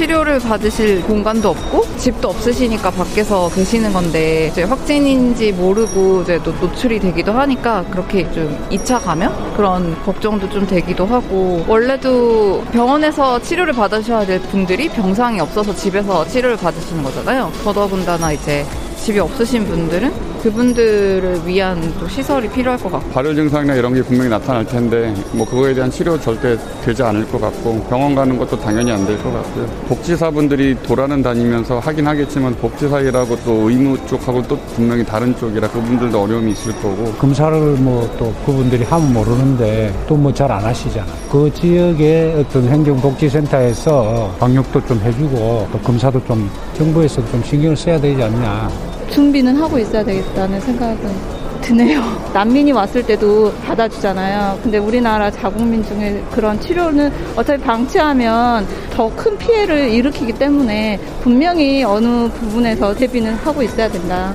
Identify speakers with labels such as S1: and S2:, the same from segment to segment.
S1: 치료를 받으실 공간도 없고 집도 없으시니까 밖에서 계시는 건데 이제 확진인지 모르고 이제 또 노출이 되기도 하니까 그렇게 좀 2차 감염 그런 걱정도 좀 되기도 하고 원래도 병원에서 치료를 받으셔야 될 분들이 병상이 없어서 집에서 치료를 받으시는 거잖아요. 더더군다나 이제 집이 없으신 분들은 그분들을 위한 또 시설이 필요할 것 같고
S2: 발열 증상이나 이런 게 분명히 나타날 텐데 뭐 그거에 대한 치료 절대 되지 않을 것 같고 병원 가는 것도 당연히 안 될 것 같고요. 복지사분들이 돌아는 다니면서 하긴 하겠지만 복지사이라고 또 의무 쪽하고 또 분명히 다른 쪽이라 그분들도 어려움이 있을 거고
S3: 검사를 뭐 또 그분들이 하면 모르는데 또 뭐 잘 안 하시잖아. 그 지역의 어떤 행정복지센터에서 방역도 좀 해주고 또 검사도 좀 정부에서 좀 신경을 써야 되지 않냐.
S4: 준비는 하고 있어야 되겠다는 생각은 드네요. 난민이 왔을 때도 받아주잖아요. 근데 우리나라 자국민 중에 그런 치료는 어차피 방치하면 더 큰 피해를 일으키기 때문에 분명히 어느 부분에서 대비는 하고 있어야 된다.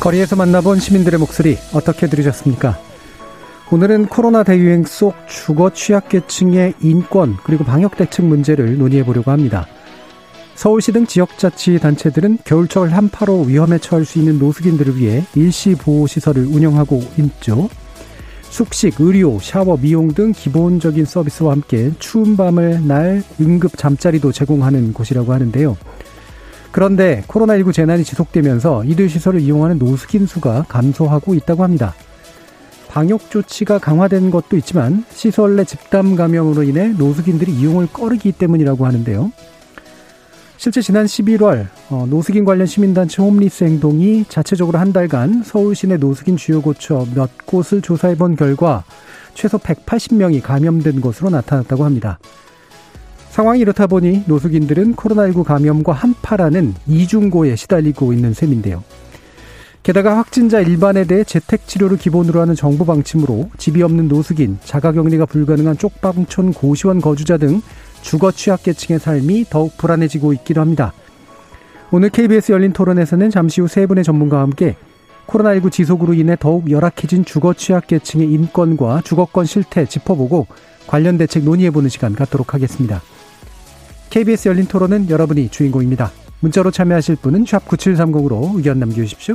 S5: 거리에서 만나본 시민들의 목소리 어떻게 들으셨습니까? 오늘은 코로나 대유행 속 주거 취약계층의 인권 그리고 방역 대책 문제를 논의해 보려고 합니다. 서울시 등 지역자치단체들은 겨울철 한파로 위험에 처할 수 있는 노숙인들을 위해 일시 보호 시설을 운영하고 있죠. 숙식, 의료, 샤워, 미용 등 기본적인 서비스와 함께 추운 밤을 날 응급 잠자리도 제공하는 곳이라고 하는데요. 그런데 코로나19 재난이 지속되면서 이들 시설을 이용하는 노숙인 수가 감소하고 있다고 합니다. 방역 조치가 강화된 것도 있지만 시설 내 집단 감염으로 인해 노숙인들이 이용을 꺼리기 때문이라고 하는데요. 실제 지난 11월 어, 노숙인 관련 시민단체 홈리스 행동이 자체적으로 한 달간 서울 시내 노숙인 주요 거처 몇 곳을 조사해 본 결과 최소 180명이 감염된 것으로 나타났다고 합니다. 상황이 이렇다 보니 노숙인들은 코로나19 감염과 한파라는 이중고에 시달리고 있는 셈인데요. 게다가 확진자 일반에 대해 재택 치료를 기본으로 하는 정부 방침으로 집이 없는 노숙인, 자가격리가 불가능한 쪽방촌 고시원 거주자 등 주거 취약계층의 삶이 더욱 불안해지고 있기도 합니다. 오늘 KBS 열린 토론에서는 잠시 후 세 분의 전문가와 함께 코로나19 지속으로 인해 더욱 열악해진 주거 취약계층의 인권과 주거권 실태 짚어보고 관련 대책 논의해보는 시간 갖도록 하겠습니다. KBS 열린 토론은 여러분이 주인공입니다. 문자로 참여하실 분은 샵 9730으로 의견 남겨주십시오.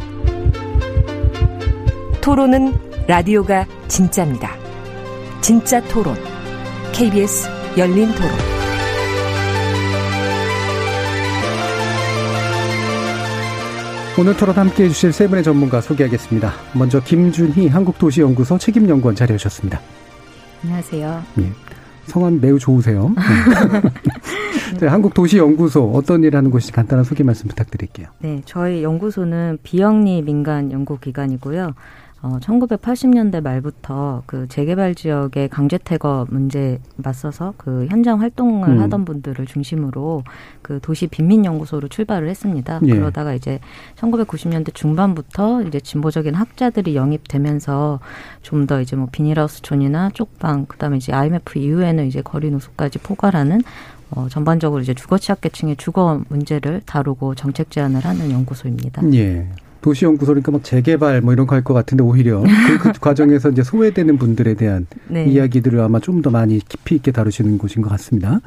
S6: 토론은 라디오가 진짜입니다. 진짜 토론. KBS 열린 토론.
S5: 오늘 토론 함께 해주실 세 분의 전문가 소개하겠습니다. 먼저 김준희 한국도시연구소 책임연구원 자리하셨습니다.
S7: 안녕하세요.
S5: 예. 성함 매우 좋으세요. 네. 한국도시연구소 어떤 일 하는 곳인지 간단한 소개 말씀 부탁드릴게요.
S7: 네, 저희 연구소는 비영리 민간 연구기관이고요. 어, 1980년대 말부터 그 재개발 지역의 강제 퇴거 문제 맞서서 그 현장 활동을 음. 하던 분들을 중심으로 그 도시 빈민 연구소로 출발을 했습니다. 예. 그러다가 이제 1990년대 중반부터 이제 진보적인 학자들이 영입되면서 좀 더 이제 뭐 비닐하우스 촌이나 쪽방 그다음에 이제 IMF 이후에는 이제 거리 노숙까지 포괄하는 어, 전반적으로 이제 주거 취약계층의 주거 문제를 다루고 정책 제안을 하는 연구소입니다.
S5: 예. 도시연구소니까 막 재개발 뭐 이런 거 할 것 같은데 오히려 그, 그 과정에서 이제 소외되는 분들에 대한 네. 이야기들을 아마 좀 더 많이 깊이 있게 다루시는 곳인 것 같습니다.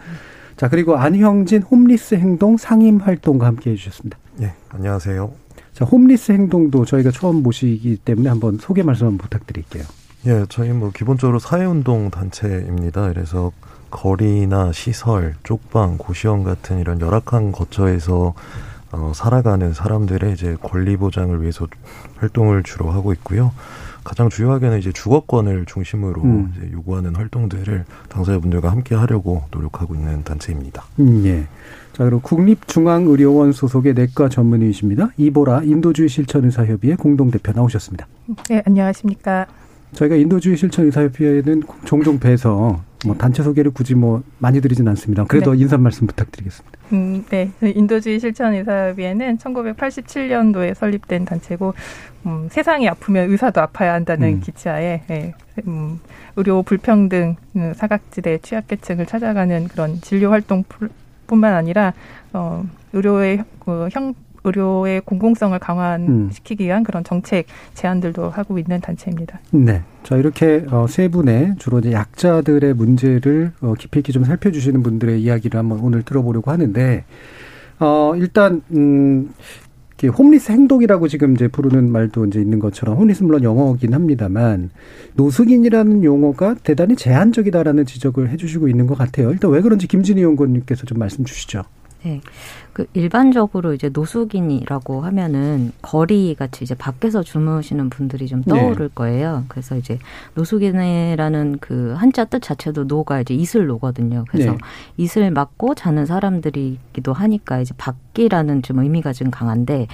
S5: 자 그리고 안형진 홈리스 행동 상임 활동과 함께 해주셨습니다.
S8: 네, 안녕하세요.
S5: 자 홈리스 행동도 저희가 처음 모시기 때문에 한번 소개 말씀 한번 부탁드릴게요.
S8: 예, 저희 뭐 기본적으로 사회운동 단체입니다. 그래서 거리나 시설, 쪽방, 고시원 같은 이런 열악한 거처에서 어, 살아가는 사람들의 이제 권리 보장을 위해서 활동을 주로 하고 있고요. 가장 주요하게는 이제 주거권을 중심으로 음. 이제 요구하는 활동들을 당사자분들과 함께 하려고 노력하고 있는 단체입니다.
S5: 음, 예. 자, 그리고 국립중앙의료원 소속의 내과 전문의이십니다. 이보라 인도주의 실천의사협의회 공동대표 나오셨습니다.
S9: 네, 안녕하십니까.
S5: 저희가 인도주의 실천 의사협의회는 종종 뵈서 뭐 단체 소개를 굳이 뭐 많이 드리진 않습니다. 그래도 네. 인사 말씀 부탁드리겠습니다.
S9: 음, 네. 인도주의 실천 의사협의회는 1987년도에 설립된 단체고 음, 세상이 아프면 의사도 아파야 한다는 음. 기치하에 예, 음, 의료 불평등 음, 사각지대 취약계층을 찾아가는 그런 진료 활동 뿐만 아니라 어, 의료의 그 형, 의료의 공공성을 강화시키기 위한 그런 정책 제안들도 하고 있는 단체입니다.
S5: 네. 자, 이렇게 어, 세 분의 주로 이제 약자들의 문제를 어, 깊이 있게 좀 살펴주시는 분들의 이야기를 한번 오늘 들어보려고 하는데, 어, 일단, 음, 홈리스 행동이라고 지금 이제 부르는 말도 이제 있는 것처럼 홈리스 물론 영어긴 합니다만 노숙인이라는 용어가 대단히 제한적이다라는 지적을 해주시고 있는 것 같아요. 일단 왜 그런지 김진희 연구원님께서 좀 말씀 주시죠.
S7: 네. 그 일반적으로 이제 노숙인이라고 하면은 거리 같이 이제 밖에서 주무시는 분들이 좀 떠오를 네. 거예요. 그래서 이제 노숙인이라는 그 한자 뜻 자체도 노가 이제 이슬 노거든요. 그래서 네. 이슬 맞고 자는 사람들이기도 하니까 이제 밖이라는 좀 의미가 좀 강한데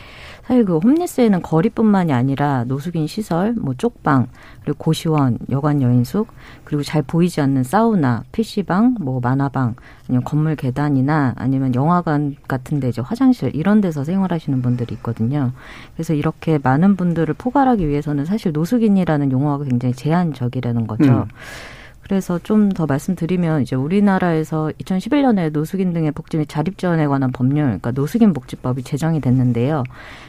S7: 사실 그 홈리스에는 거리뿐만이 아니라 노숙인 시설, 뭐 쪽방, 그리고 고시원, 여관 여인숙, 그리고 잘 보이지 않는 사우나, PC방, 뭐 만화방, 아니면 건물 계단이나 아니면 영화관 같은 데 이제 화장실 이런 데서 생활하시는 분들이 있거든요. 그래서 이렇게 많은 분들을 포괄하기 위해서는 사실 노숙인이라는 용어가 굉장히 제한적이라는 거죠. 음. 그래서 좀 더 말씀드리면 이제 우리나라에서 2011년에 노숙인 등의 복지 및 자립 지원에 관한 법률, 그러니까 노숙인 복지법이 제정이 됐는데요.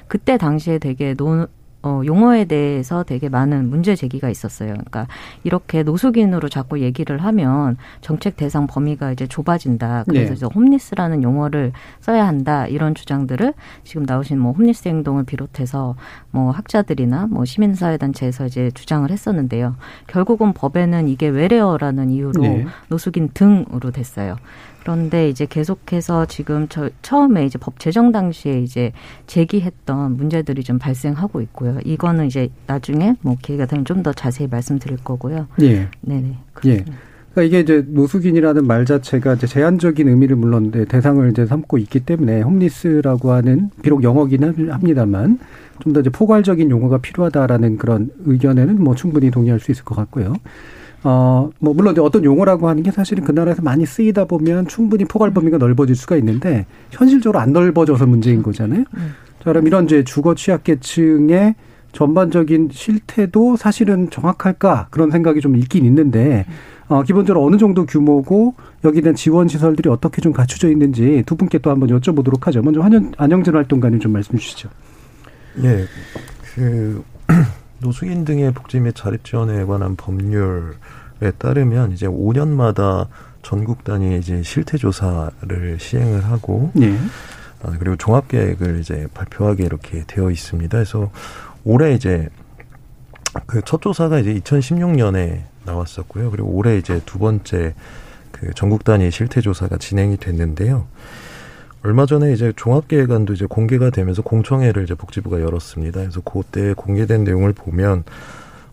S7: 그때 당시에 되게 노, 어, 용어에 대해서 되게 많은 문제 제기가 있었어요. 그러니까 이렇게 노숙인으로 자꾸 얘기를 하면 정책 대상 범위가 이제 좁아진다. 그래서 네. 홈리스라는 용어를 써야 한다. 이런 주장들을 지금 나오신 뭐 홈리스 행동을 비롯해서 뭐 학자들이나 뭐 시민사회단체에서 이제 주장을 했었는데요. 결국은 법에는 이게 외래어라는 이유로 네. 노숙인 등으로 됐어요. 그런데 이제 계속해서 지금 저 처음에 이제 법 제정 당시에 이제 제기했던 문제들이 좀 발생하고 있고요. 이거는 이제 나중에 뭐 기회가 되면 좀 더 자세히 말씀드릴 거고요.
S5: 예. 네네. 예. 그러니까 이게 이제 노숙인이라는 말 자체가 이제 제한적인 의미를 물론 대상을 이제 삼고 있기 때문에 홈리스라고 하는 비록 영어기는 합니다만 좀 더 이제 포괄적인 용어가 필요하다라는 그런 의견에는 뭐 충분히 동의할 수 있을 것 같고요. 어, 뭐, 물론 어떤 용어라고 하는 게 사실은 그 나라에서 많이 쓰이다 보면 충분히 포괄 범위가 넓어질 수가 있는데 현실적으로 안 넓어져서 문제인 거잖아요. 음. 자, 그럼 이런 이제 주거 취약계층의 전반적인 실태도 사실은 정확할까 그런 생각이 좀 있긴 있는데 어, 기본적으로 어느 정도 규모고 여기에 대한 지원 시설들이 어떻게 좀 갖춰져 있는지 두 분께 또 한번 여쭤보도록 하죠. 먼저 한영, 안영진 활동가님 좀 말씀 주시죠.
S8: 예, 그 노숙인 등의 복지 및 자립 지원에 관한 법률에 따르면 이제 5년마다 전국 단위 이제 실태 조사를 시행을 하고 네. 아, 그리고 종합 계획을 이제 발표하게 이렇게 되어 있습니다. 그래서 올해 이제 그 첫 조사가 이제 2016년에 나왔었고요. 그리고 올해 이제 두 번째 그 전국 단위 실태 조사가 진행이 됐는데요. 얼마 전에 이제 종합계획안도 이제 공개가 되면서 공청회를 이제 복지부가 열었습니다. 그래서 그때 공개된 내용을 보면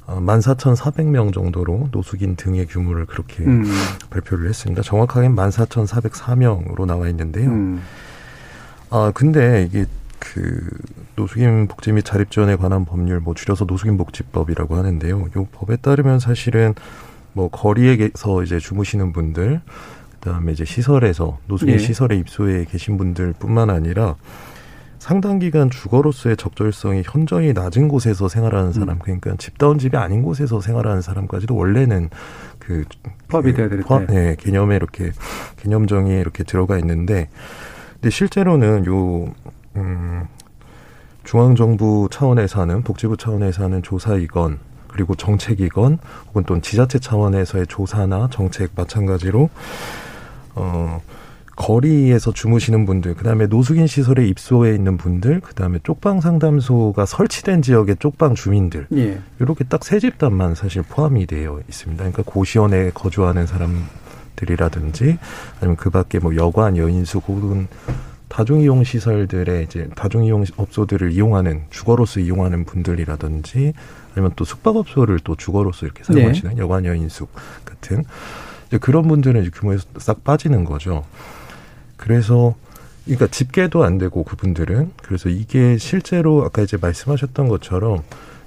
S8: 어, 14,400명 정도로 노숙인 등의 규모를 그렇게 음. 발표를 했습니다. 정확하게는 14,404명으로 나와 있는데요. 음. 아, 근데 이게 그 노숙인 복지 및 자립 지원에 관한 법률 뭐 줄여서 노숙인 복지법이라고 하는데요. 요 법에 따르면 사실은 뭐 거리에서 이제 주무시는 분들 그다음에 이제 시설에서 노숙인 네. 시설에 입소해 계신 분들뿐만 아니라 상당 기간 주거로서의 적절성이 현저히 낮은 곳에서 생활하는 사람, 음. 그러니까 집다운 집이 아닌 곳에서 생활하는 사람까지도 원래는 그
S5: 포함이 돼야 되는데 포함,
S8: 네, 개념에 이렇게 개념 정의에 이렇게 들어가 있는데, 근데 실제로는 요 음, 중앙정부 차원에서 하는 복지부 차원에서 하는 조사이건 그리고 정책이건 혹은 또 지자체 차원에서의 조사나 정책 마찬가지로 어, 거리에서 주무시는 분들, 그 다음에 노숙인 시설에 입소해 있는 분들, 그 다음에 쪽방 상담소가 설치된 지역의 쪽방 주민들, 예. 이렇게 딱 세 집단만 사실 포함이 되어 있습니다. 그러니까 고시원에 거주하는 사람들이라든지, 아니면 그 밖에 뭐 여관, 여인숙 혹은 다중이용 시설들의 이제 다중이용 업소들을 이용하는 주거로서 이용하는 분들이라든지 아니면 또 숙박업소를 또 주거로서 이렇게 사용하시는 네. 여관 여인숙 같은 이제 그런 분들은 이제 규모에서 싹 빠지는 거죠. 그래서 그러니까 집계도 안 되고 그분들은 그래서 이게 실제로 아까 이제 말씀하셨던 것처럼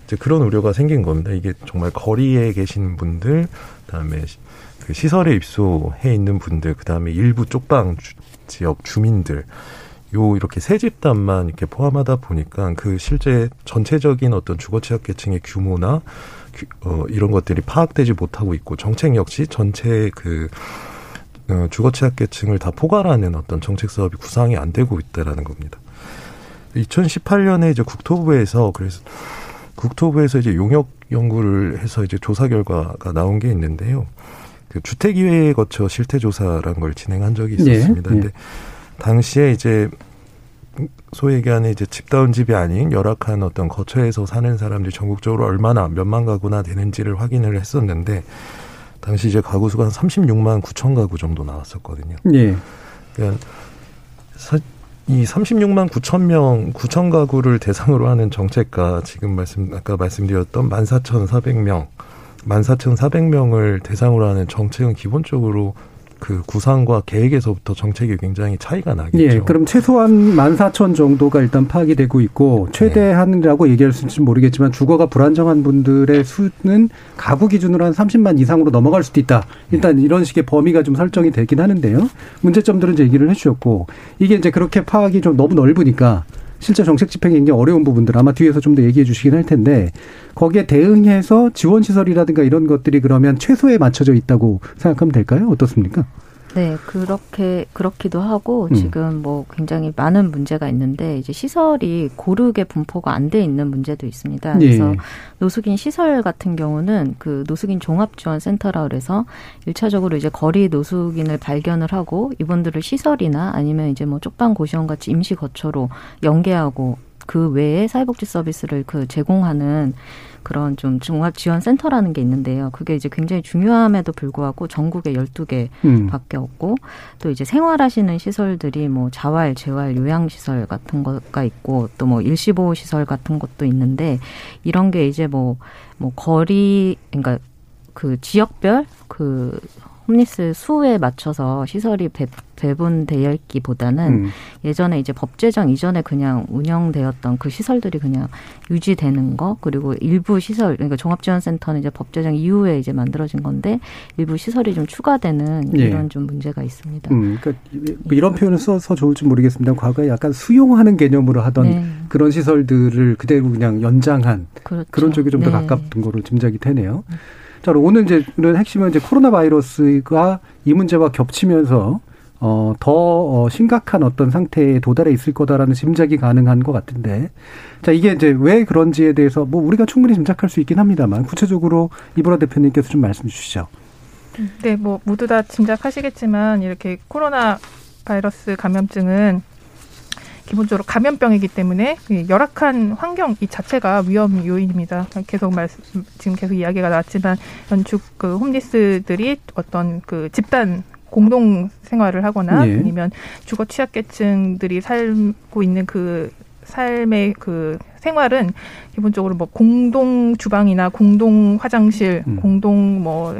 S8: 이제 그런 우려가 생긴 겁니다. 이게 정말 거리에 계신 분들, 그다음에 그 시설에 입소해 있는 분들, 그다음에 일부 쪽방 주, 지역 주민들 요 이렇게 세 집단만 이렇게 포함하다 보니까 그 실제 전체적인 어떤 주거 취약계층의 규모나 어, 이런 것들이 파악되지 못하고 있고 정책 역시 전체 그 어, 주거 취약계층을 다 포괄하는 어떤 정책 사업이 구상이 안 되고 있다라는 겁니다. 2018년에 이제 국토부에서 그래서 국토부에서 이제 용역 연구를 해서 이제 조사 결과가 나온 게 있는데요. 그 주택 기회에 거쳐 실태 조사라는 걸 진행한 적이 네, 있었습니다. 네, 네. 근데 당시에 이제 소위 얘기하는 이제 집다운 집이 아닌 열악한 어떤 거처에서 사는 사람들이 전국적으로 얼마나 몇만 가구나 되는지를 확인을 했었는데 당시 이제 가구 수가 한 36만 9천 가구 정도 나왔었거든요. 예. 그러니까 이 36만 9천 명, 9천 가구를 대상으로 하는 정책과 지금 말씀 아까 말씀드렸던 14,400명, 14,400명을 대상으로 하는 정책은 기본적으로 그 구상과 계획에서부터 정책이 굉장히 차이가 나겠죠.
S5: 예, 그럼 최소한 14,000 정도가 일단 파악이 되고 있고 최대한이라고 네. 얘기할 수 있을지 모르겠지만 주거가 불안정한 분들의 수는 가구 기준으로 한 30만 이상으로 넘어갈 수도 있다. 일단 네. 이런 식의 범위가 좀 설정이 되긴 하는데요. 문제점들은 이제 얘기를 해주셨고 이게 이제 그렇게 파악이 좀 너무 넓으니까 실제 정책 집행이 굉장히 어려운 부분들 아마 뒤에서 좀 더 얘기해 주시긴 할 텐데 거기에 대응해서 지원 시설이라든가 이런 것들이 그러면 최소에 맞춰져 있다고 생각하면 될까요? 어떻습니까?
S7: 네, 그렇게 그렇기도 하고 음. 지금 뭐 굉장히 많은 문제가 있는데 이제 시설이 고르게 분포가 안 돼 있는 문제도 있습니다. 예. 그래서 노숙인 시설 같은 경우는 그 노숙인 종합지원센터라 그래서 일차적으로 이제 거리 노숙인을 발견을 하고 이분들을 시설이나 아니면 이제 뭐 쪽방 고시원 같이 임시 거처로 연계하고 그 외에 사회복지 서비스를 그 제공하는 그런 좀 종합 지원 센터라는 게 있는데요. 그게 이제 굉장히 중요함에도 불구하고 전국에 12개 음. 밖에 없고 또 이제 생활하시는 시설들이 뭐 자활, 재활, 요양 시설 같은 거가 있고 또 뭐 일시보호 시설 같은 것도 있는데 이런 게 이제 뭐뭐 뭐 거리 그러니까 그 지역별 그 홈리스 수에 맞춰서 시설이 배, 배분되어 있기보다는 음. 예전에 이제 법 제정 이전에 그냥 운영되었던 그 시설들이 그냥 유지되는 거 그리고 일부 시설 그러니까 종합지원센터는 이제 법 제정 이후에 이제 만들어진 건데 일부 시설이 좀 추가되는 예. 이런 좀 문제가 있습니다.
S5: 음, 그러니까 뭐 이런 표현을 써서 좋을지 모르겠습니다. 과거에 약간 수용하는 개념으로 하던 네. 그런 시설들을 그대로 그냥 연장한 그렇죠. 그런 쪽이 좀더 네. 가깝던 거로 짐작이 되네요. 음. 자, 오늘 이제 핵심은 이제 코로나 바이러스가 이 문제와 겹치면서 어, 더 어, 심각한 어떤 상태에 도달해 있을 거다라는 짐작이 가능한 것 같은데. 자, 이게 이제 왜 그런지에 대해서 뭐 우리가 충분히 짐작할 수 있긴 합니다만 구체적으로 이보라 대표님께서 좀 말씀 주시죠.
S9: 네, 뭐 모두 다 짐작하시겠지만 이렇게 코로나 바이러스 감염증은 기본적으로 감염병이기 때문에 열악한 환경 이 자체가 위험 요인입니다. 계속 말씀 지금 계속 이야기가 나왔지만 연축 그 홈리스들이 어떤 그 집단 공동 생활을 하거나 예. 아니면 주거 취약계층들이 살고 있는 그 삶의 그 생활은 기본적으로 뭐 공동 주방이나 공동 화장실, 음. 공동 뭐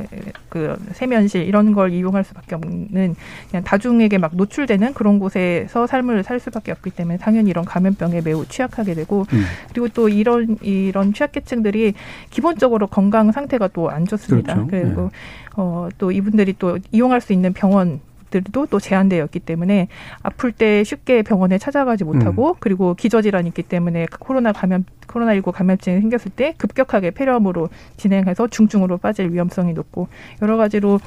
S9: 그 세면실 이런 걸 이용할 수밖에 없는 그냥 다중에게 막 노출되는 그런 곳에서 삶을 살 수밖에 없기 때문에 당연히 이런 감염병에 매우 취약하게 되고 음. 그리고 또 이런 이런 취약계층들이 기본적으로 건강 상태가 또 안 좋습니다. 그렇죠. 그리고 네. 어또 이분들이 또 이용할 수 있는 병원 들도 또 제한되어 있기 때문에 아플 때 쉽게 병원에 찾아가지 못하고 음. 그리고 기저질환이 있기 때문에 코로나 감염 코로나19 감염증이 생겼을 때 급격하게 폐렴으로 진행해서 중증으로 빠질 위험성이 높고 여러 가지로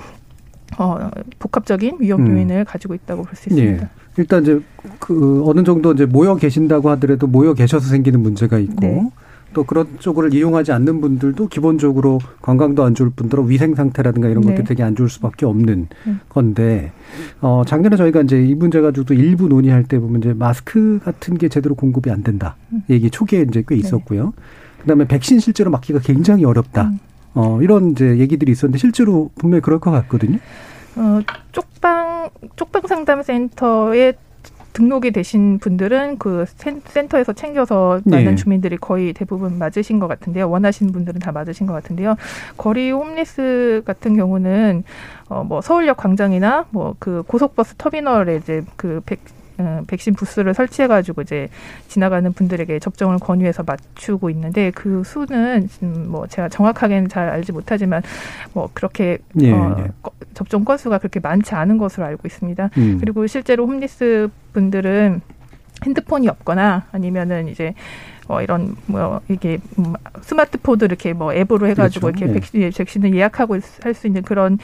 S9: 어, 복합적인 위험 음. 요인을 음. 가지고 있다고 볼 수 있습니다. 예.
S5: 일단 이제 그 어느 정도 이제 모여 계신다고 하더라도 모여 계셔서 생기는 문제가 있고 네. 또 그런 쪽을 이용하지 않는 분들도 기본적으로 건강도 안 좋을 뿐더러 위생 상태라든가 이런 네. 것들이 되게 안 좋을 수밖에 없는 네. 건데 어 작년에 저희가 이제 이 문제 가지고도 일부 논의할 때 보면 이제 마스크 같은 게 제대로 공급이 안 된다 음. 얘기 초기에 이제 꽤 네. 있었고요. 네. 그다음에 백신 실제로 맞기가 굉장히 어렵다. 음. 어 이런 이제 얘기들이 있었는데 실제로 분명히 그럴 것 같거든요.
S9: 어 쪽방 쪽방 상담 센터에 등록이 되신 분들은 그 센터에서 챙겨서 많은
S5: 예.
S9: 주민들이 거의 대부분 맞으신 것 같은데요. 원하시는 분들은 다 맞으신 것 같은데요. 거리 홈리스 같은 경우는 어뭐 서울역 광장이나 뭐 그 고속버스 터미널에 이제 그 백, 어, 백신 부스를 설치해가지고 이제 지나가는 분들에게 접종을 권유해서 맞추고 있는데 그 수는 음, 뭐 제가 정확하게는 잘 알지 못하지만 뭐 그렇게
S5: 예,
S9: 어,
S5: 예.
S9: 거- 접종 건수가 그렇게 많지 않은 것으로 알고 있습니다.
S5: 음.
S9: 그리고 실제로 홈리스 분들은 핸드폰이 없거나 아니면은 이제 어 이런 뭐 이게 음, 스마트폰도 이렇게 뭐 앱으로 해가지고
S5: 그렇죠.
S9: 이렇게
S5: 예.
S9: 백신 백신을 예약하고 할 수 있는 그런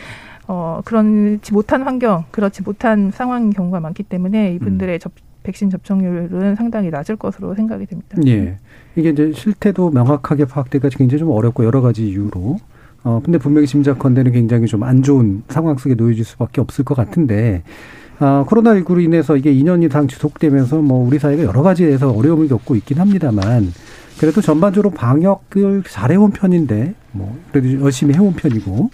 S9: 어 그런지 못한 환경 그렇지 못한 상황인 경우가 많기 때문에 이분들의 접, 백신 접종률은 상당히 낮을 것으로 생각이 됩니다.
S5: 예. 이게 이제 실태도 명확하게 파악되기가 굉장히 좀 어렵고 여러 가지 이유로. 어, 근데 분명히 짐작컨대는 굉장히 좀 안 좋은 상황 속에 놓여질 수밖에 없을 것 같은데, 아, 코로나19로 인해서 이게 2년 이상 지속되면서 뭐 우리 사회가 여러 가지에서 어려움을 겪고 있긴 합니다만, 그래도 전반적으로 방역을 잘해온 편인데, 뭐, 그래도 열심히 해온 편이고,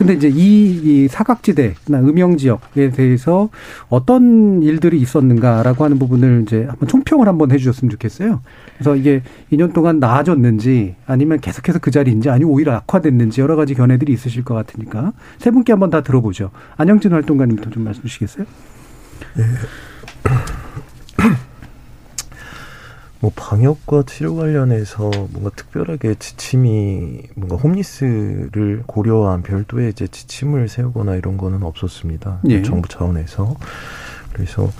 S5: 근데 이제 이, 이 사각지대나 음영 지역에 대해서 어떤 일들이 있었는가라고 하는 부분을 이제 한번 총평을 한번 해주셨으면 좋겠어요. 그래서 이게 2년 동안 나아졌는지 아니면 계속해서 그 자리인지 아니면 오히려 악화됐는지 여러 가지 견해들이 있으실 것 같으니까 세 분께 한번 다 들어보죠. 안영진 활동가님부터 좀 말씀 주시겠어요?
S8: 뭐 방역과 치료 관련해서 뭔가 특별하게 지침이 뭔가 홈리스를 고려한 별도의 이제 지침을 세우거나 이런 거는 없었습니다.
S5: 예.
S8: 정부 차원에서 그래서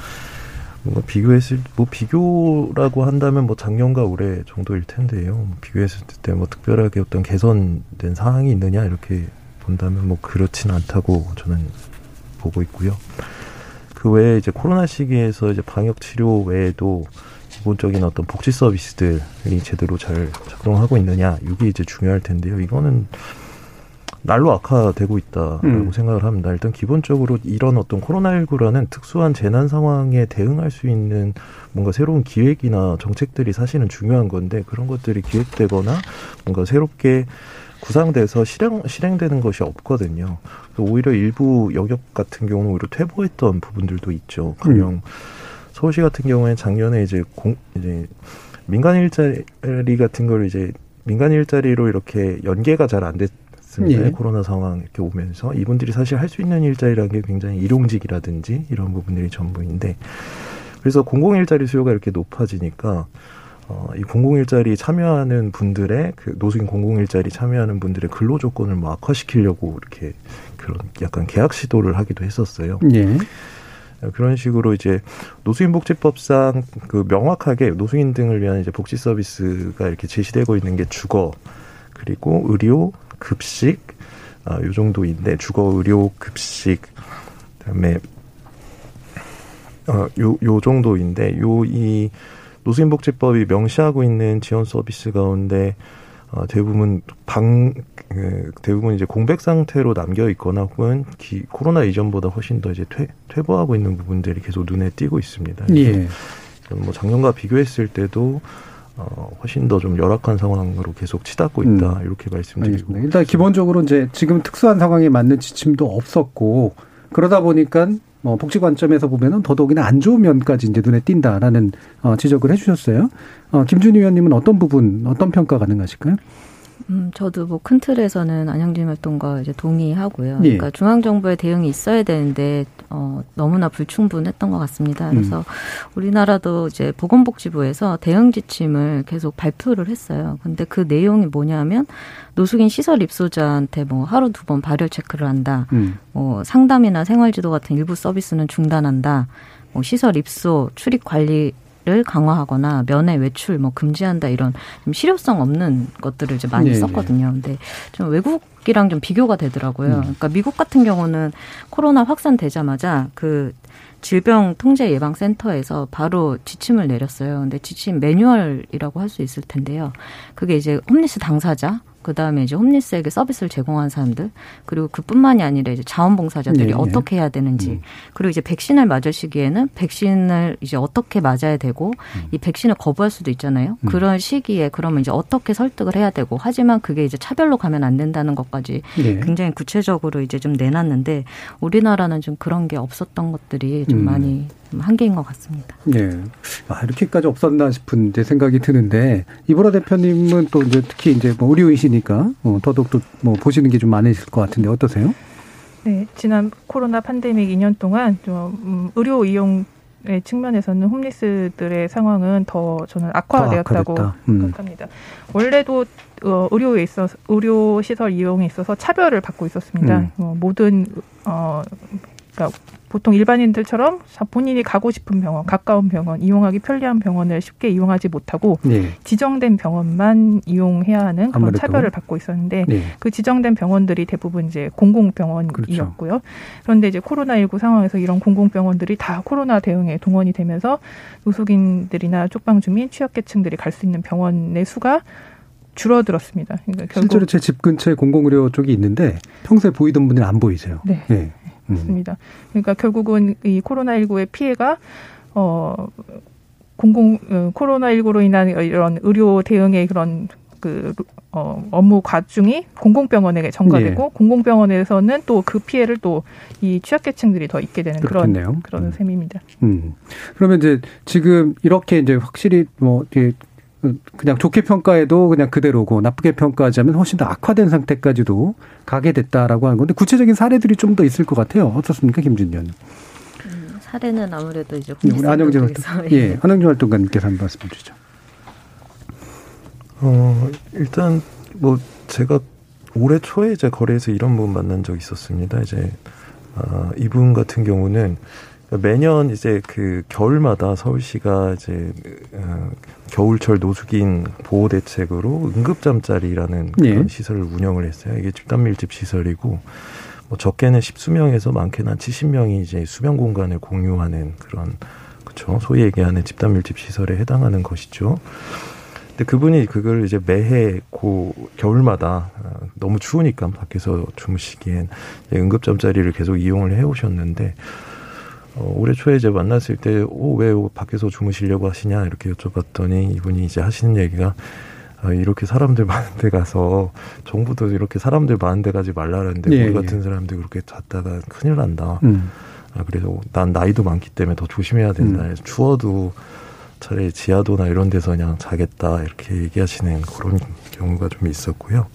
S8: 뭔가 비교했을 뭐 비교라고 한다면 뭐 작년과 올해 정도일 텐데요. 뭐 비교했을 때 뭐 특별하게 어떤 개선된 사항이 있느냐 이렇게 본다면 뭐 그렇진 않다고 저는 보고 있고요. 그 외에 이제 코로나 시기에서 이제 방역 치료 외에도 기본적인 어떤 복지 서비스들이 제대로 잘 작동하고 있느냐 이게 이제 중요할 텐데요. 이거는 날로 악화되고 있다라고
S5: 음.
S8: 생각을 합니다. 일단 기본적으로 이런 어떤 코로나19라는 특수한 재난 상황에 대응할 수 있는 뭔가 새로운 기획이나 정책들이 사실은 중요한 건데 그런 것들이 기획되거나 뭔가 새롭게 구상돼서 실행 실행되는 것이 없거든요. 오히려 일부 영역 같은 경우는 오히려 퇴보했던 부분들도 있죠. 가령 서울시 같은 경우에 작년에 이제 공 이제 민간 일자리 같은 걸 이제 민간 일자리로 이렇게 연계가 잘 안 됐습니다.
S5: 예.
S8: 코로나 상황 이렇게 오면서 이분들이 사실 할 수 있는 일자리라는 게 굉장히 일용직이라든지 이런 부분들이 전부인데 그래서 공공 일자리 수요가 이렇게 높아지니까 어, 이 공공 일자리 참여하는 분들의 그 노숙인 공공 일자리 참여하는 분들의 근로 조건을 뭐 악화시키려고 이렇게 그런 약간 계약 시도를 하기도 했었어요.
S5: 예.
S8: 그런 식으로 이제 노숙인복지법상 그 명확하게 노숙인 등을 위한 이제 복지 서비스가 이렇게 제시되고 있는 게 주거 그리고 의료 급식 아, 요 정도인데 주거 의료 급식 그다음에 어, 요, 요 정도인데 요 이 노숙인복지법이 명시하고 있는 지원 서비스 가운데 어, 대부분 방 그, 대부분 이제 공백 상태로 남겨 있거나 혹은 기, 코로나 이전보다 훨씬 더 이제 퇴, 퇴보하고 있는 부분들이 계속 눈에 띄고 있습니다.
S5: 예.
S8: 뭐 작년과 비교했을 때도 어, 훨씬 더 좀 열악한 상황으로 계속 치닫고 있다 이렇게 말씀드리고
S5: 알겠습니다. 일단 기본적으로 이제 지금 특수한 상황에 맞는 지침도 없었고 그러다 보니까 뭐 복지 관점에서 보면은 더더욱이나 안 좋은 면까지 이제 눈에 띈다라는 어, 지적을 해주셨어요. 어, 김준희 의원님은 어떤 부분 어떤 평가 가능하실까요?
S7: 음, 저도 뭐 큰 틀에서는 안양진 활동과 이제 동의하고요.
S5: 예.
S7: 그러니까 중앙 정부의 대응이 있어야 되는데 어, 너무나 불충분했던 것 같습니다. 그래서
S5: 음.
S7: 우리나라도 이제 보건복지부에서 대응 지침을 계속 발표를 했어요. 근데 그 내용이 뭐냐면 노숙인 시설 입소자한테 뭐 하루 두 번 발열 체크를 한다.
S5: 음.
S7: 뭐 상담이나 생활지도 같은 일부 서비스는 중단한다. 뭐 시설 입소, 출입 관리 를 강화하거나 면회 외출 뭐 금지한다 이런 좀 실효성 없는 것들을 이제 많이
S5: 네,
S7: 썼거든요. 근데 좀 외국 이랑 좀 비교가 되더라고요.
S5: 음.
S7: 그러니까 미국 같은 경우는 코로나 확산되자마자 그 질병 통제 예방 센터에서 바로 지침을 내렸어요. 근데 지침 매뉴얼이라고 할 수 있을 텐데요. 그게 이제 홈리스 당사자, 그 다음에 이제 홈리스에게 서비스를 제공한 사람들, 그리고 그뿐만이 아니라 이제 자원봉사자들이
S5: 네, 네.
S7: 어떻게 해야 되는지,
S5: 음.
S7: 그리고 이제 백신을 맞을 시기에는 백신을 이제 어떻게 맞아야 되고, 이 백신을 거부할 수도 있잖아요.
S5: 음.
S7: 그런 시기에 그러면 이제 어떻게 설득을 해야 되고, 하지만 그게 이제 차별로 가면 안 된다는 것까지
S5: 예.
S7: 굉장히 구체적으로 이제 좀 내놨는데 우리나라는 좀 그런 게 없었던 것들이 좀
S5: 음.
S7: 많이 한계인 것 같습니다.
S5: 예. 아, 이렇게까지 없었나 싶은 이제 생각이 드는데 이보라 대표님은 또 이제 특히 이제 뭐 의료이시니까 어, 더더욱 또뭐 보시는 게 좀 많으실 것 같은데 어떠세요?
S9: 네, 지난 코로나 팬데믹 2년 동안 좀 음, 의료 이용 의 측면에서는 홈리스들의 상황은 더 저는 악화되었다고 음. 생각합니다. 원래도 어, 의료에 있어서 의료 시설 이용에 있어서 차별을 받고 있었습니다. 음. 어, 모든 어 그러니까 보통 일반인들처럼 본인이 가고 싶은 병원, 가까운 병원, 이용하기 편리한 병원을 쉽게 이용하지 못하고 네. 지정된 병원만 이용해야 하는 그런 아무래도. 차별을 받고 있었는데 네. 그 지정된 병원들이 대부분 이제 공공병원이었고요. 그렇죠. 그런데 이제 코로나19 상황에서 이런 공공병원들이 다 코로나 대응에 동원이 되면서 노숙인들이나 쪽방 주민, 취약계층들이 갈 수 있는 병원의 수가 줄어들었습니다.
S5: 그러니까 실제로 제 집 근처에 공공의료 쪽이 있는데 평소에 보이던 분들은 안 보이세요.
S9: 네. 네. 있습니다. 그러니까 결국은 이 코로나19의 피해가 어 공공 어, 코로나19로 인한 이런 의료 대응의 그런 그 어, 업무 과중이 공공병원에게 전가되고 네. 공공병원에서는 또 그 피해를 또 이 취약계층들이 더 입게 되는 그렇겠네요. 그런 그런 음. 셈입니다.
S5: 음. 그러면 이제 지금 이렇게 이제 확실히 뭐 그냥 좋게 평가해도 그냥 그대로고 나쁘게 평가하자면 훨씬 더 악화된 상태까지도 가게 됐다라고 하는 건데 구체적인 사례들이 좀 더 있을 것 같아요. 어떻습니까, 김준현? 음,
S7: 사례는 아무래도 이제
S5: 우리 안영재 활동, 예, 안영재 활동가님께서 한번 말씀 주시죠.
S8: 어 일단 뭐 제가 올해 초에 이제 거리에서 이런 분 만난 적 있었습니다. 이제 아, 이분 같은 경우는 매년 이제 그 겨울마다 서울시가 이제 어, 겨울철 노숙인 보호 대책으로 응급 잠자리라는 예. 그런 시설을 운영을 했어요. 이게 집단 밀집 시설이고 뭐 적게는 십수명에서 많게는 한 칠십 명이 이제 수면 공간을 공유하는 그런 그렇죠. 소위 얘기하는 집단 밀집 시설에 해당하는 것이죠. 근데 그분이 그걸 이제 매해 고 겨울마다 어, 너무 추우니까 밖에서 주무시기엔 응급 잠자리를 계속 이용을 해 오셨는데 어, 올해 초에 이제 만났을 때, 오, 왜 밖에서 주무시려고 하시냐, 이렇게 여쭤봤더니 이분이 이제 하시는 얘기가, 아, 이렇게 사람들 많은 데 가서, 정부도 이렇게 사람들 많은 데 가지 말라는데, 예, 우리 같은 예. 사람들 그렇게 잤다가 큰일 난다. 음. 아, 그래서 난 나이도 많기 때문에 더 조심해야 된다. 음. 추워도 차라리 지하도나 이런 데서 그냥 자겠다. 이렇게 얘기하시는 그런 경우가 좀 있었고요.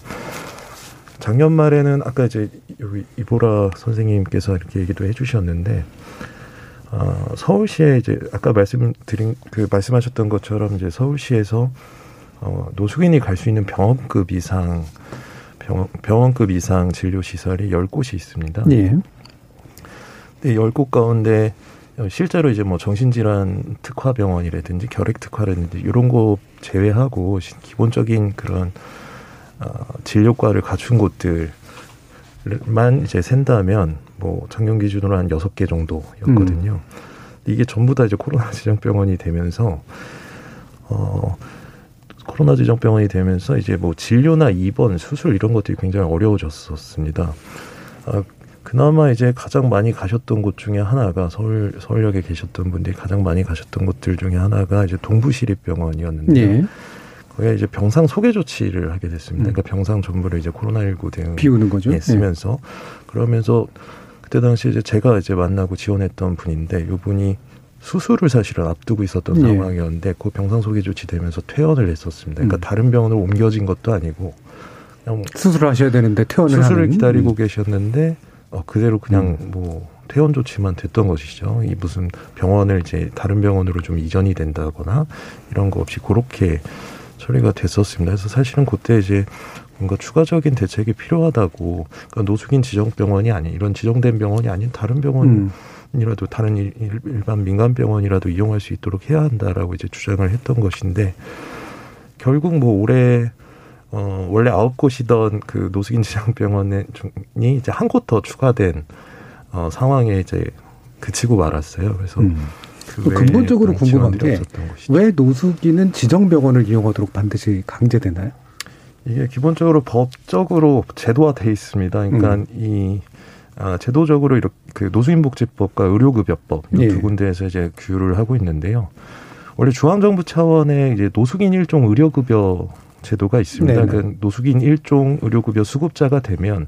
S8: 작년 말에는 아까 이제 여기 이보라 선생님께서 이렇게 얘기도 해주셨는데, 어, 서울시에 이제 아까 말씀드린 그 말씀하셨던 것처럼 이제 서울시에서 어, 노숙인이 갈 수 있는 병원급 이상 병원, 병원급 이상 진료 시설이 열곳이 있습니다. 예. 근데 열곳 가운데 실제로 이제 뭐 정신질환 특화 병원이라든지 결핵 특화라든지 이런 거 제외하고 기본적인 그런 어, 진료과를 갖춘 곳들만 이제 센다면 뭐 작년 기준으로 한 여섯 개 정도였거든요. 음. 이게 전부 다 이제 코로나 지정병원이 되면서 어 코로나 지정병원이 되면서 이제 뭐 진료나 입원, 수술 이런 것들이 굉장히 어려워졌었습니다. 아, 그나마 이제 가장 많이 가셨던 곳 중에 하나가 서울 서울역에 계셨던 분들이 가장 많이 가셨던 곳들 중에 하나가 이제 동부시립병원이었는데 예. 거기에 이제 병상 소개 조치를 하게 됐습니다. 음. 그러니까 병상 전부를 이제 코로나19 대응
S5: 비우는 거죠.
S8: 예, 쓰면서 예. 그러면서 그때 당시 이제 제가 이제 만나고 지원했던 분인데 이분이 수술을 사실은 앞두고 있었던 예. 상황이었는데 그 병상 소개 조치되면서 퇴원을 했었습니다. 그러니까 음. 다른 병원으로 옮겨진 것도 아니고
S5: 그냥 수술을 하셔야 되는데 퇴원을
S8: 수술을 하는. 기다리고 음. 계셨는데 어, 그대로 그냥 음. 뭐 퇴원 조치만 됐던 것이죠. 이 무슨 병원을 이제 다른 병원으로 좀 이전이 된다거나 이런 거 없이 그렇게 처리가 됐었습니다. 그래서 사실은 그때 이제 뭔가 추가적인 대책이 필요하다고 그러니까 노숙인 지정 병원이 아닌 이런 지정된 병원이 아닌 다른 병원 이라도 음. 다른 일, 일반 민간 병원이라도 이용할 수 있도록 해야 한다라고 이제 주장을 했던 것인데 결국 뭐 올해 어 원래 아홉 곳이던 그 노숙인 지정병원이 이제 한 곳 더 추가된 어 상황에 이제 그치고 말았어요. 그래서 음.
S5: 그 근본적으로 궁금한 게 왜 노숙인은 지정병원을 이용하도록 반드시 강제되나요?
S8: 이게 기본적으로 법적으로 제도화돼 있습니다. 그러니까 음. 이 아, 제도적으로 이렇게 그 노숙인복지법과 의료급여법 이두 예. 군데에서 이제 규율을 하고 있는데요. 원래 중앙정부 차원의 이제 노숙인 일종 의료급여 제도가 있습니다. 네, 네. 그 노숙인 일종 의료급여 수급자가 되면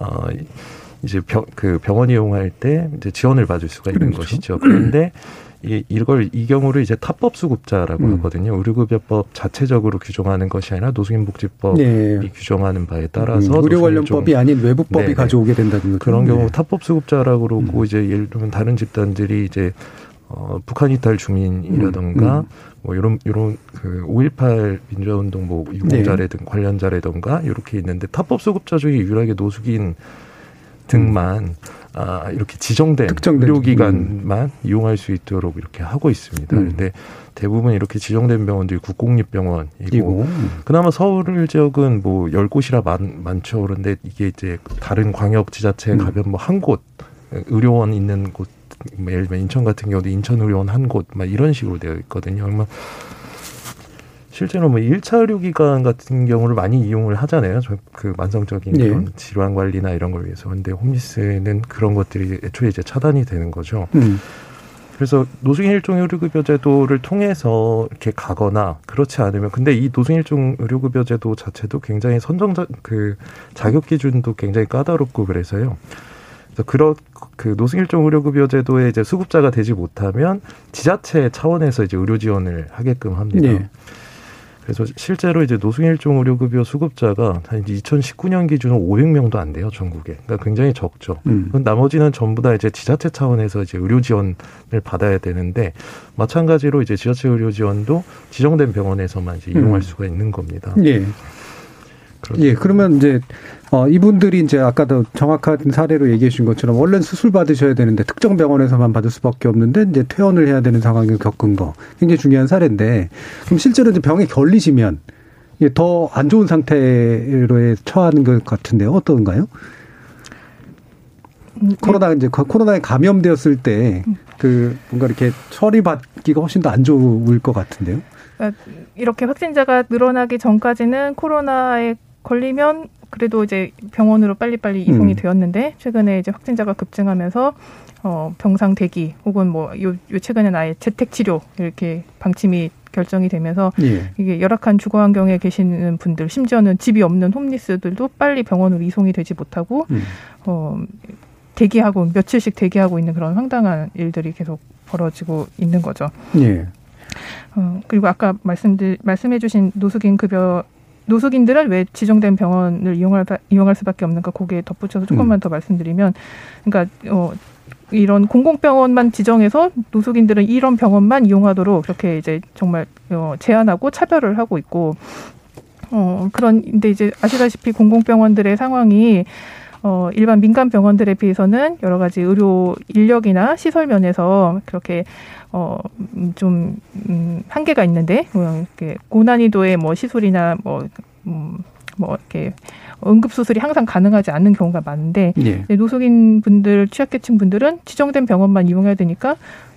S8: 어, 이제 병, 그 병원 이용할 때 이제 지원을 받을 수가 있는 그렇죠. 것이죠. 그런데 이, 이걸 이 경우를 이제 타법 수급자라고 음. 하거든요. 의료급여법 자체적으로 규정하는 것이 아니라 노숙인복지법이 네. 규정하는 바에 따라서
S5: 음, 의료 관련법이 아닌 외부법이 네 가져오게 된다는 거죠.
S8: 그런 경우 네. 타법 수급자라고 그러고 음. 이제 예를 들면 다른 집단들이 이제 어, 북한 이탈 주민이라던가 음, 음. 뭐 이런 이런 그 5.18 민주화운동 뭐 네. 관련자라던가 이렇게 있는데 타법 수급자 중에 유일하게 노숙인 등만 음. 아, 이렇게 지정된 의료기관만 음. 이용할 수 있도록 이렇게 하고 있습니다. 음. 그런데 대부분 이렇게 지정된 병원들이 국공립병원이고 음. 그나마 서울 지역은 뭐 열 곳이라 많, 많죠. 그런데 이게 이제 다른 광역 지자체에 음. 가면 뭐 한 곳 의료원 있는 곳뭐 예를 들면 인천 같은 경우도 인천 의료원 한 곳 막 이런 식으로 되어 있거든요. 그러면 실제로 뭐 1차 의료 기관 같은 경우를 많이 이용을 하잖아요. 그 만성적인 네. 그런 질환 관리나 이런 걸 위해서. 근데 홈리스는 그런 것들이 애초에 이제 차단이 되는 거죠. 음. 그래서 노숙인 일종 의료급여 제도를 통해서 이렇게 가거나 그렇지 않으면 근데 이 노숙인 일종 의료급여 제도 자체도 굉장히 선정자 그 자격 기준도 굉장히 까다롭고 그래서요. 그래서 그런 그 노숙 일종 의료급여 제도에 이제 수급자가 되지 못하면 지자체 차원에서 이제 의료 지원을 하게끔 합니다. 네. 그래서 실제로 이제 노숙일종 의료급여 수급자가 한 2019년 기준으로 500명도 안 돼요, 전국에. 그러니까 굉장히 적죠. 음. 나머지는 전부 다 이제 지자체 차원에서 이제 의료 지원을 받아야 되는데 마찬가지로 이제 지자체 의료 지원도 지정된 병원에서만 이제 이용할 음. 수가 있는 겁니다.
S5: 예. 예, 그러면 이제 어 이분들이 이제 아까도 정확한 사례로 얘기해 주신 것처럼 원래 수술 받으셔야 되는데 특정 병원에서만 받을 수밖에 없는데 이제 퇴원을 해야 되는 상황을 겪은 거 굉장히 중요한 사례인데 그럼 실제로 이제 병에 걸리시면 이게 더안 좋은 상태로에 처하는 것 같은데요. 어떤가요? 음, 코로나 이제 코로나에 감염되었을 때 그 뭔가 이렇게 처리받기가 훨씬 더 안 좋을 것 같은데요.
S9: 그러니까 이렇게 확진자가 늘어나기 전까지는 코로나에 걸리면 그래도 이제 병원으로 빨리빨리 이송이 음. 되었는데 최근에 이제 확진자가 급증하면서 어 병상 대기 혹은 뭐요 요 최근에는 아예 재택 치료 이렇게 방침이 결정이 되면서 예. 이게 열악한 주거 환경에 계시는 분들 심지어는 집이 없는 홈리스들도 빨리 병원으로 이송이 되지 못하고 음. 어 대기하고 며칠씩 대기하고 있는 그런 황당한 일들이 계속 벌어지고 있는 거죠. 예. 어, 그리고 아까 말씀드 말씀해주신 노숙인 급여 노숙인들은 왜 지정된 병원을 이용할 이용할 수밖에 없는가 거기에 덧붙여서 조금만 음. 더 말씀드리면 그러니까 어 이런 공공병원만 지정해서 노숙인들은 이런 병원만 이용하도록 그렇게 이제 정말 어 제한하고 차별을 하고 있고 어 그런데 이제 아시다시피 공공병원들의 상황이 어, 일반 민간 병원들에 비해서는 여러 가지 의료 인력이나 시설 면에서 그렇게 어, 좀, 음, 한계가 있는데, 뭐, 이렇게 고난이도의 뭐 시술이나 뭐, 음, 뭐, 이렇게 응급수술이 항상 가능하지 않는 경우가 많은데, 예. 노숙인 분들, 취약계층 분들은 지정된 병원만 이용해야 되니까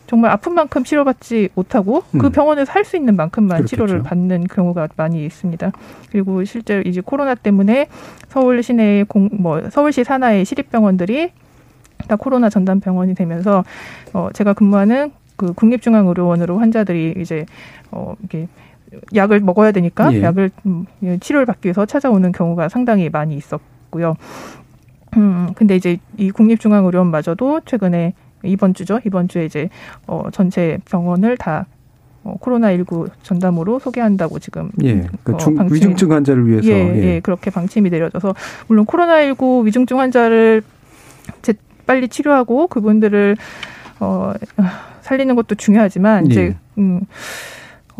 S9: 정말 아픈 만큼 치료받지 못하고 그 음. 병원에서 할 수 있는 만큼만 그렇겠죠. 치료를 받는 경우가 많이 있습니다. 그리고 실제로 이제 코로나 때문에 서울 시내 공, 뭐, 서울시 산하의 시립병원들이 다 코로나 전담 병원이 되면서 어 제가 근무하는 그 국립중앙의료원으로 환자들이 이제 어 이게 약을 먹어야 되니까 예. 약을 음, 치료를 받기 위해서 찾아오는 경우가 상당히 많이 있었고요. 음 근데 이제 이 국립중앙의료원마저도 최근에 이번 주죠. 이번 주에 이제 어 전체 병원을 다 어, 코로나19 전담으로 소개한다고 지금
S5: 예, 그 중, 어, 위중증 환자를 위해서
S9: 예, 예. 예, 그렇게 방침이 내려져서 물론 코로나19 위중증 환자를 제, 빨리 치료하고 그분들을 어 살리는 것도 중요하지만 이제 예. 음.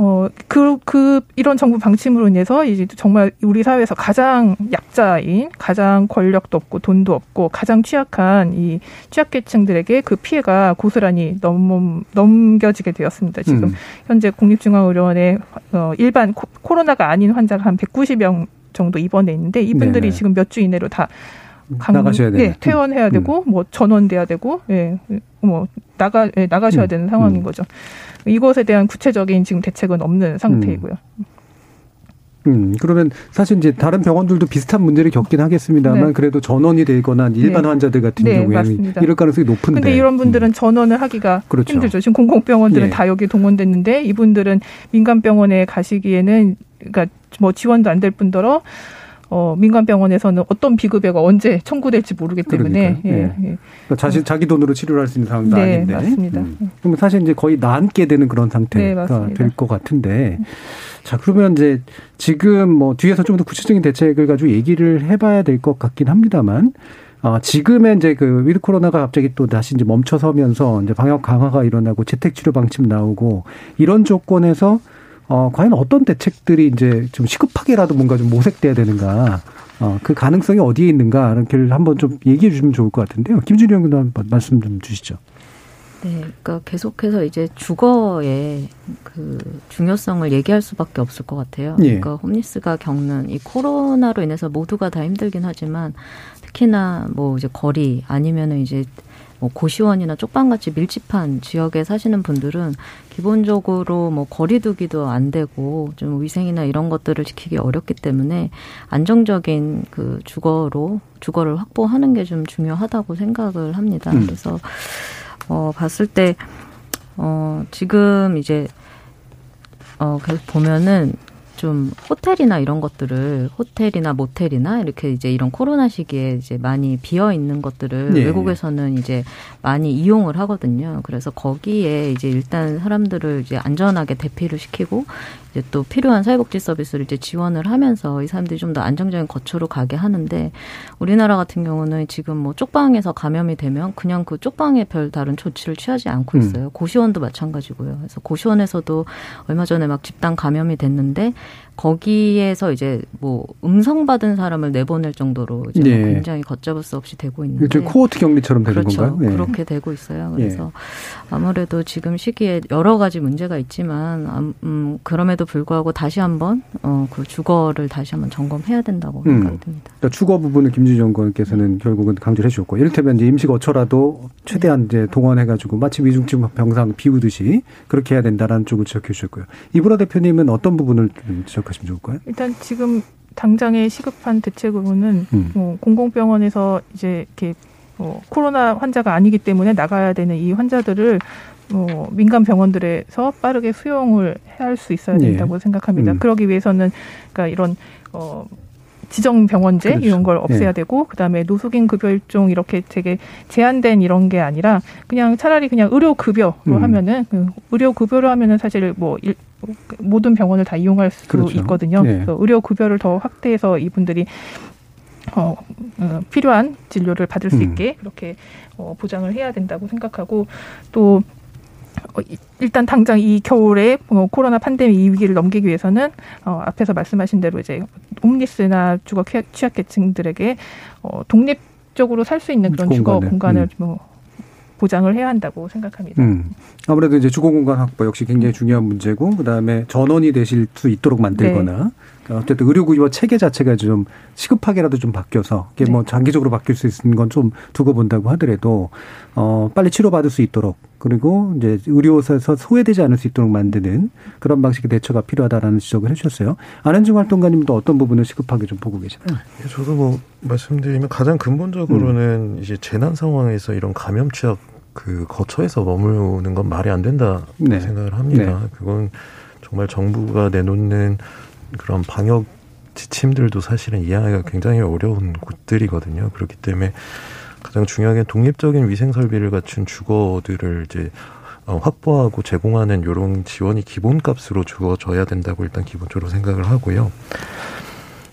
S9: 어, 그, 그, 이런 정부 방침으로 인해서 이제 정말 우리 사회에서 가장 약자인, 가장 권력도 없고 돈도 없고 가장 취약한 이 취약계층들에게 그 피해가 고스란히 넘, 넘겨지게 되었습니다. 지금 음. 현재 국립중앙의료원에 어, 일반 코, 로나가 아닌 환자가 한 190명 정도 입원해 있는데 이분들이 네네. 지금 몇 주 이내로 다
S5: 강, 나가셔야.
S9: 예, 퇴원해야 음. 되고 뭐 전원돼야 되고 예, 뭐 나가 예, 나가셔야 음. 되는 상황인 음. 거죠. 이것에 대한 구체적인 지금 대책은 없는 상태이고요.
S5: 음. 음, 그러면 사실 이제 다른 병원들도 비슷한 문제를 겪긴 하겠습니다만 네. 그래도 전원이 되거나 일반 네. 환자들 같은 네, 경우에는 맞습니다. 이럴 가능성이 높은데.
S9: 근데 이런 분들은 음. 전원을 하기가 그렇죠. 힘들죠. 지금 공공병원들은 예. 다 여기 동원됐는데 이분들은 민간 병원에 가시기에는 그러니까 뭐 지원도 안 될 뿐더러 어, 민간 병원에서는 어떤 비급여가 언제 청구될지 모르기 때문에 예,
S5: 예. 예. 그러니까 자신 자기 돈으로 치료를 할 수 있는 상황도
S9: 네,
S5: 아닌데.
S9: 맞습니다.
S5: 음. 그럼 사실 이제 거의 나앉게 되는 그런 상태가
S9: 네,
S5: 될것 같은데. 자, 그러면 이제 지금 뭐 뒤에서 좀 더 구체적인 대책을 가지고 얘기를 해봐야 될 것 같긴 합니다만. 어, 지금의 이제 그 위드 코로나가 갑자기 또 다시 이제 멈춰서면서 이제 방역 강화가 일어나고 재택 치료 방침 나오고 이런 조건에서 어, 과연 어떤 대책들이 이제 좀 시급하게라도 뭔가 좀 모색돼야 되는가. 어, 그 가능성이 어디에 있는가. 이렇게 한번 좀 얘기해 주시면 좋을 것 같은데요. 김준희 의원도 한번 말씀 좀 주시죠.
S7: 네, 그러니까 계속해서 이제 주거의 그 중요성을 얘기할 수밖에 없을 것 같아요.
S5: 예.
S7: 그러니까 홈리스가 겪는 이 코로나로 인해서 모두가 다 힘들긴 하지만 특히나 뭐 이제 거리 아니면은 이제 뭐 고시원이나 쪽방같이 밀집한 지역에 사시는 분들은 기본적으로 뭐 거리두기도 안 되고 좀 위생이나 이런 것들을 지키기 어렵기 때문에 안정적인 그 주거로 주거를 확보하는 게 좀 중요하다고 생각을 합니다.
S5: 음.
S7: 그래서 어 봤을 때 어 지금 이제 어 계속 보면은 좀 호텔이나 이런 것들을 호텔이나 모텔이나 이렇게 이제 이런 코로나 시기에 이제 많이 비어 있는 것들을
S5: 네.
S7: 외국에서는 이제 많이 이용을 하거든요. 그래서 거기에 이제 일단 사람들을 이제 안전하게 대피를 시키고 이제 또 필요한 사회복지 서비스를 이제 지원을 하면서 이 사람들이 좀 더 안정적인 거처로 가게 하는데 우리나라 같은 경우는 지금 뭐 쪽방에서 감염이 되면 그냥 그 쪽방에 별 다른 조치를 취하지 않고
S5: 음.
S7: 있어요. 고시원도 마찬가지고요. 그래서 고시원에서도 얼마 전에 막 집단 감염이 됐는데 거기에서 이제 뭐 음성 받은 사람을 내보낼 정도로 이제 뭐
S5: 예.
S7: 굉장히 걷잡을 수 없이 되고 있는데
S5: 일종의 코호트 격리처럼 되는
S7: 그렇죠.
S5: 건가요? 예.
S7: 그렇게 되고 있어요. 그래서 아무래도 지금 시기에 여러 가지 문제가 있지만 음, 음, 그럼에도 불구하고 다시 한번 어, 그 주거를 다시 한번 점검해야 된다고
S5: 음.
S7: 생각이 듭니다.
S5: 그러니까 주거 부분을 김준정 의원께서는 결국은 강조를 해주셨고 이를테면 이제 임시 거처라도 최대한 이제 동원해가지고 마치 위중증 병상 비우듯이 그렇게 해야 된다라는 쪽을 지적해 주셨고요. 이브라 대표님은 어떤 부분을 좀 지적 하시면 좋을까요?
S9: 일단 지금 당장의 시급한 대책으로는
S5: 음.
S9: 뭐 공공병원에서 이제 이렇게 뭐 코로나 환자가 아니기 때문에 나가야 되는 이 환자들을 뭐 민간 병원들에서 빠르게 수용을 할 수 있어야
S5: 예.
S9: 된다고 생각합니다.
S5: 음.
S9: 그러기 위해서는 그러니까 이런 어 지정 병원제
S5: 그렇죠.
S9: 이런 걸 없애야
S5: 예.
S9: 되고 그다음에 노숙인 급여 일종 이렇게 되게 제한된 이런 게 아니라 그냥 차라리 그냥 의료 급여로
S5: 음.
S9: 하면은 그 의료 급여로 하면은 사실 뭐 일, 모든 병원을 다 이용할 수
S5: 그렇죠.
S9: 있거든요.
S5: 예.
S9: 그래서 의료 급여를 더 확대해서 이분들이 어, 어, 필요한 진료를 받을 수
S5: 음.
S9: 있게 그렇게 어, 보장을 해야 된다고 생각하고 또 일단 당장 이 겨울에 뭐 코로나 팬데믹 이 위기를 넘기기 위해서는 어, 앞에서 말씀하신 대로 이제 홈리스나 주거 취약- 취약계층들에게 어, 독립적으로 살 수 있는 그런 주거
S5: 공간을,
S9: 공간을
S5: 음.
S9: 뭐 보장을 해야 한다고 생각합니다.
S5: 음. 아무래도 이제 주거 공간 확보 역시 굉장히 중요한 문제고 그다음에 전원이 되실 수 있도록 만들거나 그러니까 어쨌든 의료구조 체계 자체가 좀 시급하게라도 좀 바뀌어서 이게
S9: 네.
S5: 뭐 장기적으로 바뀔 수 있는 건 좀 두고 본다고 하더라도 어 빨리 치료받을 수 있도록 그리고 이제 의료에서 소외되지 않을 수 있도록 만드는 그런 방식의 대처가 필요하다라는 지적을 해주셨어요. 안현중 활동가님도 어떤 부분을 시급하게 좀 보고 계시나요?
S8: 예, 저도 뭐 말씀드리면 가장 근본적으로는
S5: 음.
S8: 이제 재난 상황에서 이런 감염 취약 그 거처에서 머무는 건 말이 안 된다
S5: 네.
S8: 생각을 합니다. 그건 정말 정부가 내놓는 그런 방역 지침들도 사실은 이해하기가 굉장히 어려운 곳들이거든요. 그렇기 때문에 가장 중요한 게 독립적인 위생 설비를 갖춘 주거들을 이제 어, 확보하고 제공하는 이런 지원이 기본값으로 주어져야 된다고 일단 기본적으로 생각을 하고요.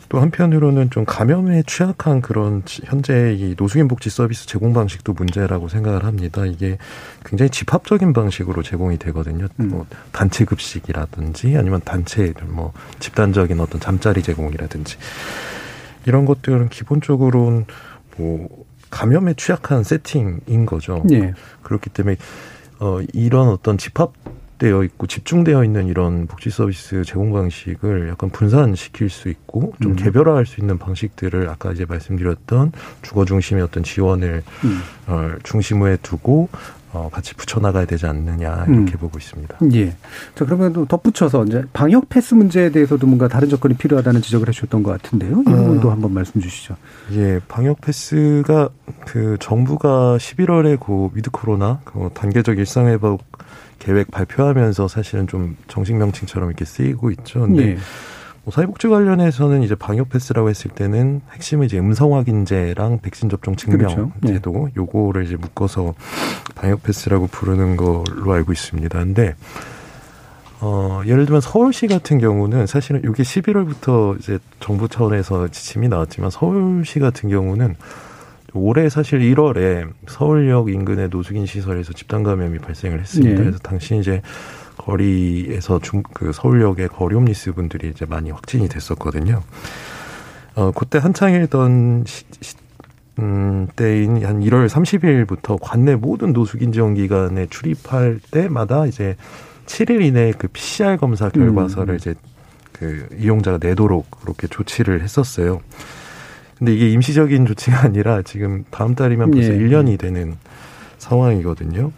S8: 또 한편으로는 좀 감염에 취약한 그런 지- 현재 이 노숙인 복지 서비스 제공 방식도 문제라고 생각을 합니다. 이게 굉장히 집합적인 방식으로 제공이 되거든요.
S5: 음.
S8: 뭐 단체 급식이라든지 아니면 단체 뭐 집단적인 어떤 잠자리 제공이라든지 이런 것들은 기본적으로는 뭐 감염에 취약한 세팅인 거죠.
S5: 예.
S8: 그렇기 때문에 어 이런 어떤 집합 되어 있고 집중되어 있는 이런 복지 서비스 제공 방식을 약간 분산시킬 수 있고 좀
S5: 음.
S8: 개별화할 수 있는 방식들을 아까 이제 말씀드렸던 주거 중심의 어떤 지원을
S5: 음.
S8: 어 중심에 두고 어 같이 붙여 나가야 되지 않느냐 이렇게
S5: 음.
S8: 보고 있습니다.
S5: 예. 자, 그러면 또 덧붙여서 이제 방역 패스 문제에 대해서도 뭔가 다른 조건이 필요하다는 지적을 해주셨던 것 같은데요. 이
S8: 아.
S5: 부분도 한번 말씀 주시죠.
S8: 예, 방역 패스가 그 정부가 11월에 그 위드 코로나 그 단계적 일상 회복 계획 발표하면서 사실은 좀 정식 명칭처럼 이렇게 쓰이고 있죠. 근데
S5: 예.
S8: 뭐 사회복지 관련해서는 이제 방역 패스라고 했을 때는 핵심은 이제 음성 확인제랑 백신 접종 증명 그렇죠. 네. 제도 요거를 이제 묶어서 방역 패스라고 부르는 걸로 알고 있습니다. 근데 어, 예를 들면 서울시 같은 경우는 사실은 이게 11월부터 이제 정부 차원에서 지침이 나왔지만 서울시 같은 경우는 올해 사실 1월에 서울역 인근의 노숙인 시설에서 집단 감염이 발생을 했습니다. 네. 그래서 당시 이제 거리에서 중, 그 서울역의 거리 홈리스 분들이 이제 많이 확진이 됐었거든요. 어, 그때 한창이던 시, 시, 음, 때인 한 1월 30일부터 관내 모든 노숙인 지원 기관에 출입할 때마다 이제 7일 이내에 그 PCR 검사 결과서를 음. 이제 그 이용자가 내도록 그렇게 조치를 했었어요. 근데 이게 임시적인 조치가 아니라 지금 다음 달이면 벌써 예. 1년이 되는 상황이거든요.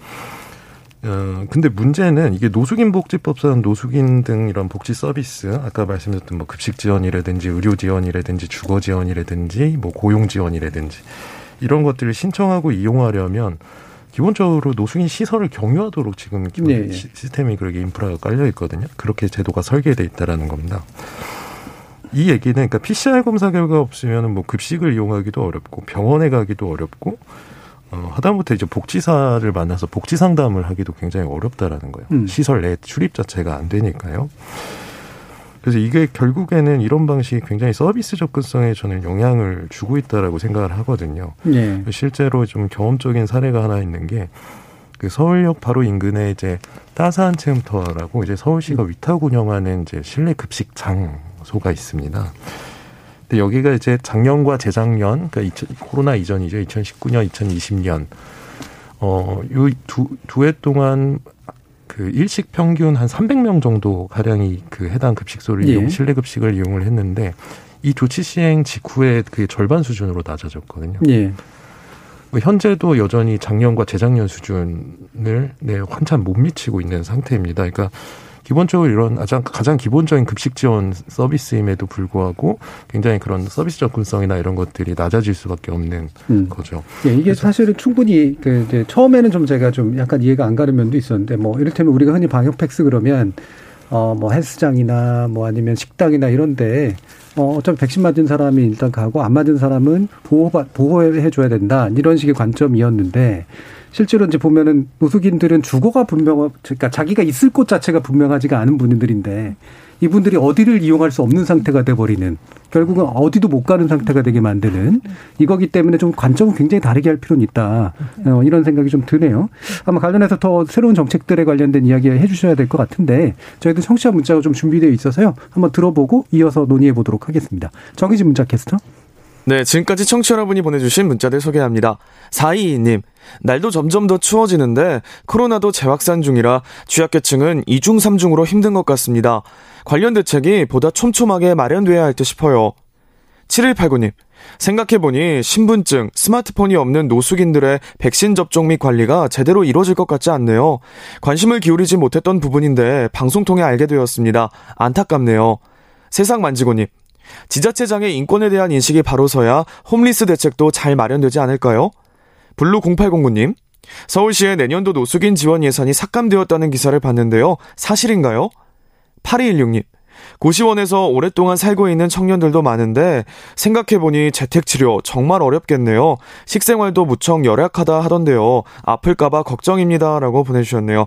S8: 어, 근데 문제는 이게 노숙인 복지법상 노숙인 등 이런 복지 서비스, 아까 말씀드렸던 뭐 급식 지원이라든지 의료 지원이라든지 주거 지원이라든지 뭐 고용 지원이라든지 이런 것들을 신청하고 이용하려면 기본적으로 노숙인 시설을 경유하도록 지금 기본 네. 시스템이 그렇게 인프라가 깔려 있거든요. 그렇게 제도가 설계돼 있다라는 겁니다. 이 얘기는 그러니까 PCR 검사 결과 없으면 뭐 급식을 이용하기도 어렵고 병원에 가기도 어렵고 어, 하다못해 이제 복지사를 만나서 복지 상담을 하기도 굉장히 어렵다라는 거예요. 음. 시설 내 출입 자체가 안 되니까요. 그래서 이게 결국에는 이런 방식이 굉장히 서비스 접근성에 저는 영향을 주고 있다라고 생각을 하거든요. 네. 실제로 좀 경험적인 사례가 하나 있는 게 그 서울역 바로 인근에 이제 따사한 체험터라고 이제 서울시가 음. 위탁 운영하는 이제 실내 급식 장 소가 있습니다. 근데 여기가 이제 작년과 재작년, 그러니까 2000, 코로나 이전이죠. 2019년, 2020년. 어, 요두 해 동안 그 일식 평균 한 300명 정도 가량이 그 해당 급식소를 예. 이용, 실내 급식을 이용을 했는데 이 조치 시행 직후에 그 절반 수준으로 낮아졌거든요. 예. 뭐 현재도 여전히 작년과 재작년 수준을 네, 한참 못 미치고 있는 상태입니다. 그러니까 기본적으로 이런 가장, 가장 기본적인 급식 지원 서비스임에도 불구하고 굉장히 그런 서비스 접근성이나 이런 것들이 낮아질 수밖에 없는 음. 거죠.
S5: 예, 이게 사실은 충분히 그 이제 처음에는 좀 제가 좀 약간 이해가 안 가는 면도 있었는데 뭐 이를테면 우리가 흔히 방역 팩스 그러면 어 뭐 헬스장이나 뭐 아니면 식당이나 이런데 어, 어차피 백신 맞은 사람이 일단 가고 안 맞은 사람은 보호 보호해 줘야 된다 이런 식의 관점이었는데 실제로 이제 보면은 노숙인들은 주거가 분명, 그러니까 자기가 있을 곳 자체가 분명하지가 않은 분들인데 이분들이 어디를 이용할 수 없는 상태가 돼버리는 결국은 어디도 못 가는 상태가 되게 만드는 이거기 때문에 좀 관점은 굉장히 다르게 할 필요는 있다. 어, 이런 생각이 좀 드네요. 아마 관련해서 더 새로운 정책들에 관련된 이야기 해주셔야 될 것 같은데 저희도 청취자 문자가 좀 준비되어 있어서요. 한번 들어보고 이어서 논의해 보도록 하겠습니다. 정희진 문자 캐스터.
S10: 네, 지금까지 청취 여러분이 보내주신 문자들 소개합니다. 422님, 날도 점점 더 추워지는데 코로나도 재확산 중이라 취약계층은 2중, 3중으로 힘든 것 같습니다. 관련 대책이 보다 촘촘하게 마련돼야 할 듯 싶어요. 7189님, 생각해보니 신분증, 스마트폰이 없는 노숙인들의 백신 접종 및 관리가 제대로 이루어질 것 같지 않네요. 관심을 기울이지 못했던 부분인데 방송 통해 알게 되었습니다. 안타깝네요. 세상 만지고님, 지자체장의 인권에 대한 인식이 바로서야 홈리스 대책도 잘 마련되지 않을까요? 블루 0809님, 서울시의 내년도 노숙인 지원 예산이 삭감되었다는 기사를 봤는데요. 사실인가요? 8216님, 고시원에서 오랫동안 살고 있는 청년들도 많은데 생각해보니 재택치료 정말 어렵겠네요. 식생활도 무척 열악하다 하던데요. 아플까봐 걱정입니다. 라고 보내주셨네요.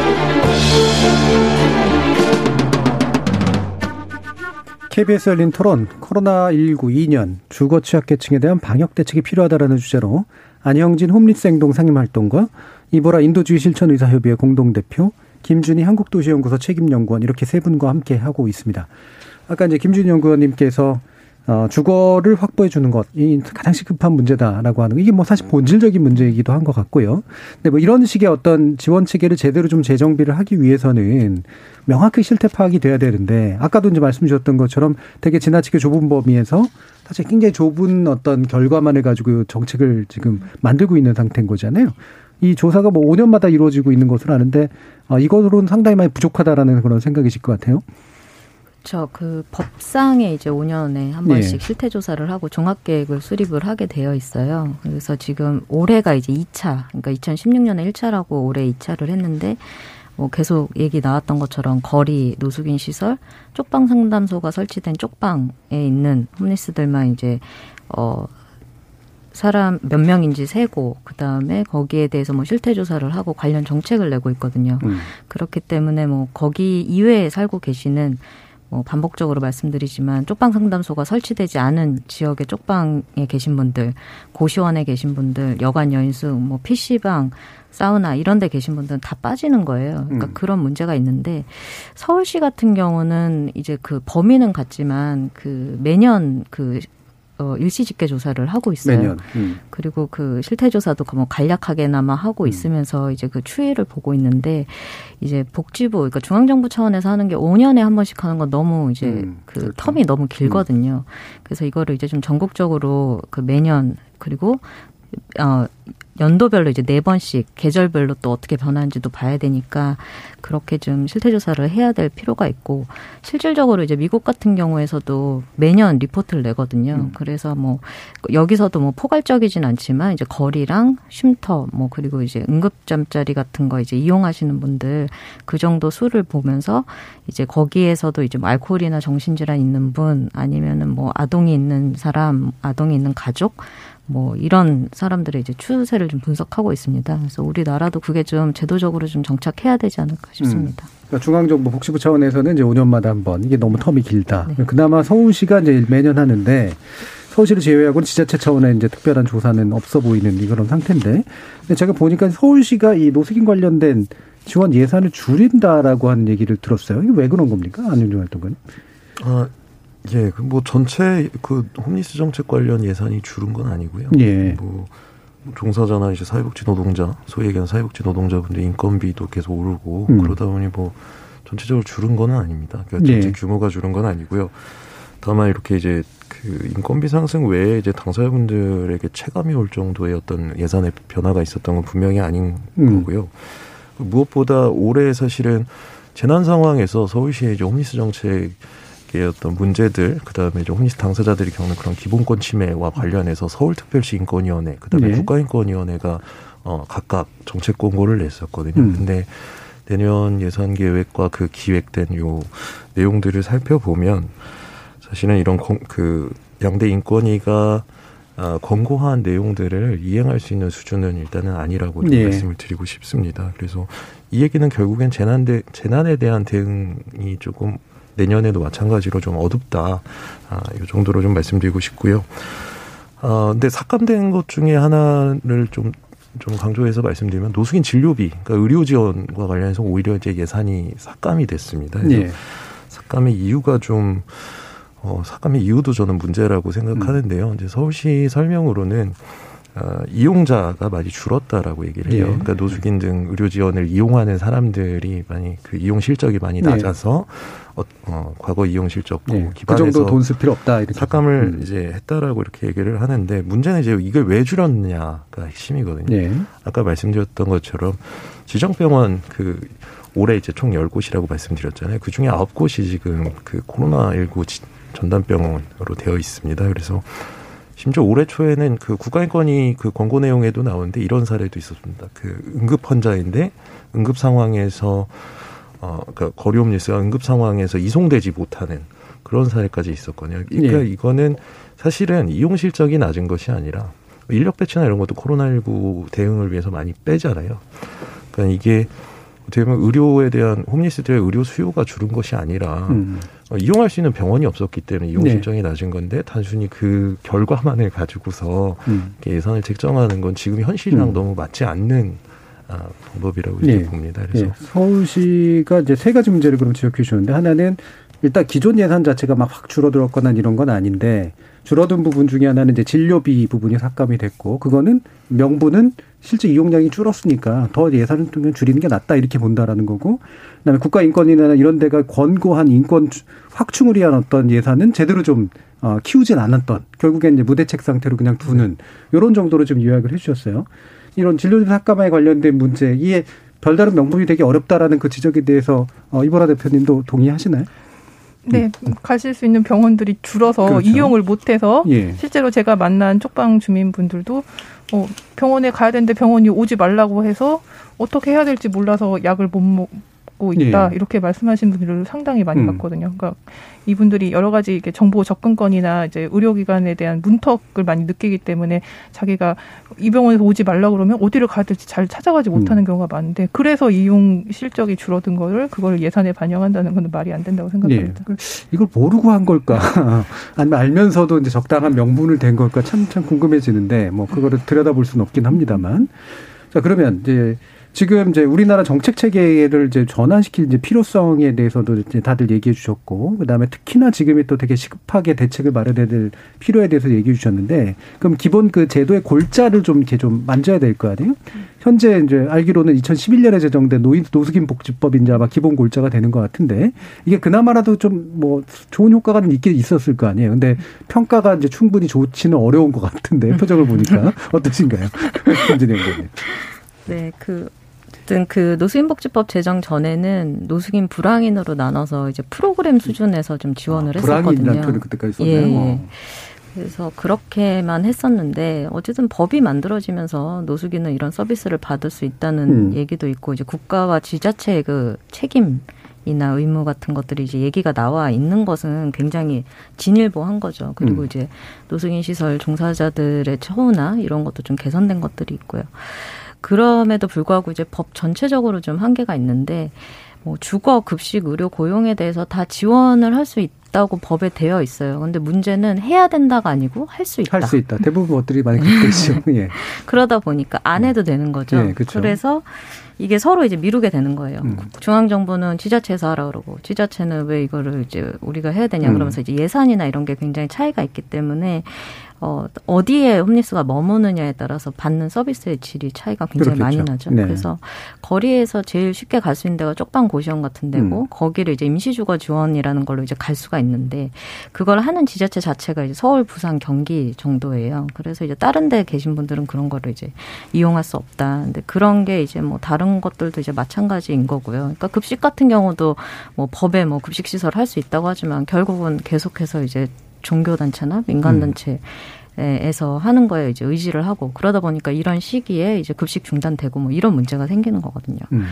S5: KBS 열린 토론 코로나19 2년 주거 취약계층에 대한 방역 대책이 필요하다라는 주제로 안영진 홈리스 행동 상임활동가, 이보라 인도주의 실천의사협의회 공동대표, 김준희 한국도시연구소 책임연구원 이렇게 세 분과 함께 하고 있습니다. 아까 이제 김준희 연구원님께서 어, 주거를 확보해 주는 것이 가장 시급한 문제다라고 하는 거. 이게 뭐 사실 본질적인 문제이기도 한 것 같고요. 근데 뭐 이런 식의 어떤 지원 체계를 제대로 좀 재정비를 하기 위해서는 명확히 실태 파악이 돼야 되는데 아까도 이제 말씀 주셨던 것처럼 되게 지나치게 좁은 범위에서 사실 굉장히 좁은 어떤 결과만을 가지고 정책을 지금 만들고 있는 상태인 거잖아요. 이 조사가 뭐 5년마다 이루어지고 있는 것으로 아는데 어, 이것으로는 상당히 많이 부족하다라는 그런 생각이실 것 같아요.
S7: 그렇죠. 그 법상에 이제 5년에 한 번씩 예. 실태 조사를 하고 종합 계획을 수립을 하게 되어 있어요. 그래서 지금 올해가 이제 2차, 그러니까 2016년에 1차라고 올해 2차를 했는데 뭐 계속 얘기 나왔던 것처럼 거리 노숙인 시설, 쪽방 상담소가 설치된 쪽방에 있는 홈리스들만 이제 어 사람 몇 명인지 세고 그다음에 거기에 대해서 뭐 실태 조사를 하고 관련 정책을 내고 있거든요. 음. 그렇기 때문에 뭐 거기 이외에 살고 계시는 뭐 반복적으로 말씀드리지만 쪽방 상담소가 설치되지 않은 지역의 쪽방에 계신 분들, 고시원에 계신 분들, 여관 여인수, 뭐 PC방, 사우나 이런 데 계신 분들은 다 빠지는 거예요. 그러니까 음. 그런 문제가 있는데 서울시 같은 경우는 이제 그 범위는 같지만 그 매년 그 어, 일시 집계 조사를 하고 있어요. 매년. 음. 그리고 그 실태 조사도 뭐 간략하게나마 하고 음. 있으면서 이제 그 추이를 보고 있는데 이제 복지부 그러니까 중앙 정부 차원에서 하는 게 5년에 한 번씩 하는 건 너무 이제 음. 그 그렇죠. 텀이 너무 길거든요. 그래서 이거를 이제 좀 전국적으로 그 매년 그리고 어 연도별로 이제 네 번씩 계절별로 또 어떻게 변하는지도 봐야 되니까 그렇게 좀 실태 조사를 해야 될 필요가 있고 실질적으로 이제 미국 같은 경우에서도 매년 리포트를 내거든요. 음. 그래서 뭐 여기서도 뭐 포괄적이진 않지만 이제 거리랑 쉼터 뭐 그리고 이제 응급 잠자리 같은 거 이제 이용하시는 분들 그 정도 수를 보면서 이제 거기에서도 이제 뭐 알코올이나 정신질환 있는 분 아니면은 뭐 아동이 있는 사람, 아동이 있는 가족 뭐 이런 사람들의 이제 추세를 좀 분석하고 있습니다. 그래서 우리나라도 그게 좀 제도적으로 좀 정착해야 되지 않을까 싶습니다. 음.
S5: 그러니까 중앙정부 복지부 차원에서는 이제 5년마다 한 번 이게 너무 텀이 길다. 네. 그나마 서울시가 이제 매년 하는데 서울시를 제외하고는 지자체 차원의 이제 특별한 조사는 없어 보이는 이런 상태인데 근데 제가 보니까 서울시가 이 노숙인 관련된 지원 예산을 줄인다라고 하는 얘기를 들었어요. 이게 왜 그런 겁니까? 안윤정 활동가님?
S8: 아, 예, 그 뭐 전체 그 홈리스 정책 관련 예산이 줄은 건 아니고요. 예. 뭐 종사자나 이제 사회복지 노동자, 소위 얘기하는 사회복지 노동자분들 인건비도 계속 오르고 음. 그러다 보니 뭐 전체적으로 줄은 건 아닙니다. 그러니까 전체 예. 규모가 줄은 건 아니고요. 다만 이렇게 이제 그 인건비 상승 외에 이제 당사자분들에게 체감이 올 정도의 어떤 예산의 변화가 있었던 건 분명히 아닌 음. 거고요. 무엇보다 올해 사실은 재난 상황에서 서울시의 이제 홈리스 정책 의 어떤 문제들, 그 다음에 이제 홈리스 당사자들이 겪는 그런 기본권 침해와 관련해서 서울특별시 인권위원회, 그 다음에 네. 국가인권위원회가 어, 각각 정책 공고를 냈었거든요. 음. 근데 내년 예산 계획과 그 기획된 요 내용들을 살펴보면 사실은 이런 공, 그 양대 인권위가 아, 권고한 내용들을 이행할 수 있는 수준은 일단은 아니라고 네. 말씀을 드리고 싶습니다. 그래서 이 얘기는 결국엔 재난 대, 재난에 대한 대응이 조금 내년에도 마찬가지로 좀 어둡다. 아, 이 정도로 좀 말씀드리고 싶고요. 아, 근데 삭감된 것 중에 하나를 좀, 좀 강조해서 말씀드리면 노숙인 진료비, 그러니까 의료 지원과 관련해서 오히려 이제 예산이 삭감이 됐습니다. 네. 삭감의 이유가 좀, 어, 삭감의 이유도 저는 문제라고 생각하는데요. 음. 이제 서울시 설명으로는 어, 이용자가 많이 줄었다라고 얘기를 해요. 예. 그러니까 노숙인 등 의료 지원을 이용하는 사람들이 많이 그 이용 실적이 많이 네. 낮아서 어, 어, 과거 이용 실적 네. 기반해서
S5: 그 정도 돈 쓸 필요 없다 이렇게
S8: 삭감을 음. 이제 했다라고 이렇게 얘기를 하는데 문제는 이제 이걸 왜 줄였느냐가 핵심이거든요. 네. 아까 말씀드렸던 것처럼 지정병원 그 올해 이제 총 열곳이라고 말씀드렸잖아요. 그 중에 아홉 곳이 지금 그 코로나19 전담병원으로 되어 있습니다. 그래서 심지어 올해 초에는 그 국가인권이 그 권고 내용에도 나오는데 이런 사례도 있었습니다. 그 응급 환자인데 응급 상황에서 어, 그러니까 거리옴 뉴스가 응급 상황에서 이송되지 못하는 그런 사례까지 있었거든요. 그러니까 예. 이거는 사실은 이용 실적이 낮은 것이 아니라 인력 배치나 이런 것도 코로나19 대응을 위해서 많이 빼잖아요. 그러니까 이게 어떻게 보면 의료에 대한 홈리스들의 의료 수요가 줄은 것이 아니라 음. 어, 이용할 수 있는 병원이 없었기 때문에 이용 네. 실정이 낮은 건데 단순히 그 결과만을 가지고서 음. 예산을 책정하는 건 지금 현실이랑 음. 너무 맞지 않는 아, 방법이라고 네. 봅니다. 그래서 네.
S5: 서울시가 이제 세 가지 문제를 그럼 지적해 주셨는데 하나는 일단 기존 예산 자체가 막 확 줄어들었거나 이런 건 아닌데 줄어든 부분 중에 하나는 이제 진료비 부분이 삭감이 됐고 그거는 명분은 실제 이용량이 줄었으니까 더 예산을 줄이는 게 낫다 이렇게 본다라는 거고 그다음에 국가인권위나 이런 데가 권고한 인권 확충을 위한 어떤 예산은 제대로 좀 어, 키우진 않았던 결국엔 이제 무대책 상태로 그냥 두는 이런 정도로 좀 요약을 해주셨어요. 이런 진료비 삭감에 관련된 문제 이에 별다른 명분이 되게 어렵다라는 그 지적에 대해서 어, 이보라 대표님도 동의하시나요?
S9: 네, 가실 수 있는 병원들이 줄어서 그렇죠. 이용을 못해서 예. 실제로 제가 만난 쪽방 주민분들도 어, 병원에 가야 되는데 병원이 오지 말라고 해서 어떻게 해야 될지 몰라서 약을 못 먹, 갖고 있다 예. 이렇게 말씀하신 분들을 상당히 많이 음. 봤거든요. 그러니까 이분들이 여러 가지 이렇게 정보 접근권이나 이제 의료기관에 대한 문턱을 많이 느끼기 때문에 자기가 이 병원에서 오지 말라 그러면 어디를 가야 될지 잘 찾아가지 음. 못하는 음. 경우가 많은데 그래서 이용 실적이 줄어든 거를 그걸 예산에 반영한다는 건 말이 안 된다고 생각합니다.
S5: 예. 이걸 모르고 한 걸까? 아니면 알면서도 이제 적당한 명분을 댄 걸까? 참 참 궁금해지는데 뭐 그거를 들여다볼 수는 없긴 합니다만. 자 그러면 이제 지금 이제 우리나라 정책 체계를 이제 전환시킬 이제 필요성에 대해서도 이제 다들 얘기해 주셨고, 그 다음에 특히나 지금이 또 되게 시급하게 대책을 마련해야 될 필요에 대해서 얘기해 주셨는데, 그럼 기본 그 제도의 골자를 좀 이렇게 좀 만져야 될 거 아니에요? 현재 이제 알기로는 2011년에 제정된 노인 노숙인 복지법이 이제 아마 기본 골자가 되는 것 같은데, 이게 그나마라도 좀 뭐 좋은 효과가 있긴 있었을 거 아니에요. 근데 평가가 이제 충분히 좋지는 어려운 것 같은데, 표정을 보니까. 어떠신가요? 김진영 의원님.
S7: 네, 그 어쨌든 그 노숙인복지법 제정 전에는 노숙인 불황인으로 나눠서 이제 프로그램 수준에서 좀 지원을 아, 했었거든요.
S5: 불황인 그때까지 썼네요. 예. 어.
S7: 그래서 그렇게만 했었는데 어쨌든 법이 만들어지면서 노숙인은 이런 서비스를 받을 수 있다는 음. 얘기도 있고 이제 국가와 지자체의 그 책임 이나 의무 같은 것들이 이제 얘기가 나와 있는 것은 굉장히 진일보한 거죠. 그리고 음. 이제 노숙인 시설 종사자들의 처우나 이런 것도 좀 개선된 것들이 있고요. 그럼에도 불구하고 이제 법 전체적으로 좀 한계가 있는데 뭐 주거, 급식, 의료, 고용에 대해서 다 지원을 할 수 있다고 법에 되어 있어요. 근데 문제는 해야 된다가 아니고 할 수 있다.
S5: 할 수 있다. 대부분 것들이 많이 그렇게 있죠. 예.
S7: 그러다 보니까 안 해도 되는 거죠. 예, 그렇죠. 그래서 이게 서로 이제 미루게 되는 거예요. 음. 중앙정부는 지자체에서 하라 그러고 지자체는 왜 이거를 이제 우리가 해야 되냐 음. 그러면서 이제 예산이나 이런 게 굉장히 차이가 있기 때문에 어, 어디에 홈리스가 머무느냐에 따라서 받는 서비스의 질이 차이가 굉장히 그렇겠죠. 많이 나죠. 네. 그래서 거리에서 제일 쉽게 갈 수 있는 데가 쪽방 고시원 같은 데고 음. 거기를 이제 임시주거 지원이라는 걸로 이제 갈 수가 있는데 그걸 하는 지자체 자체가 이제 서울, 부산, 경기 정도예요. 그래서 이제 다른 데 계신 분들은 그런 거를 이제 이용할 수 없다. 근데 그런 게 이제 뭐 다른 것들도 이제 마찬가지인 거고요. 그러니까 급식 같은 경우도 뭐 법에 뭐 급식 시설 할 수 있다고 하지만 결국은 계속해서 이제 종교단체나 민간단체 음. 에서 하는 거에 이제 의지를 하고 그러다 보니까 이런 시기에 이제 급식 중단되고 뭐 이런 문제가 생기는 거거든요. 음.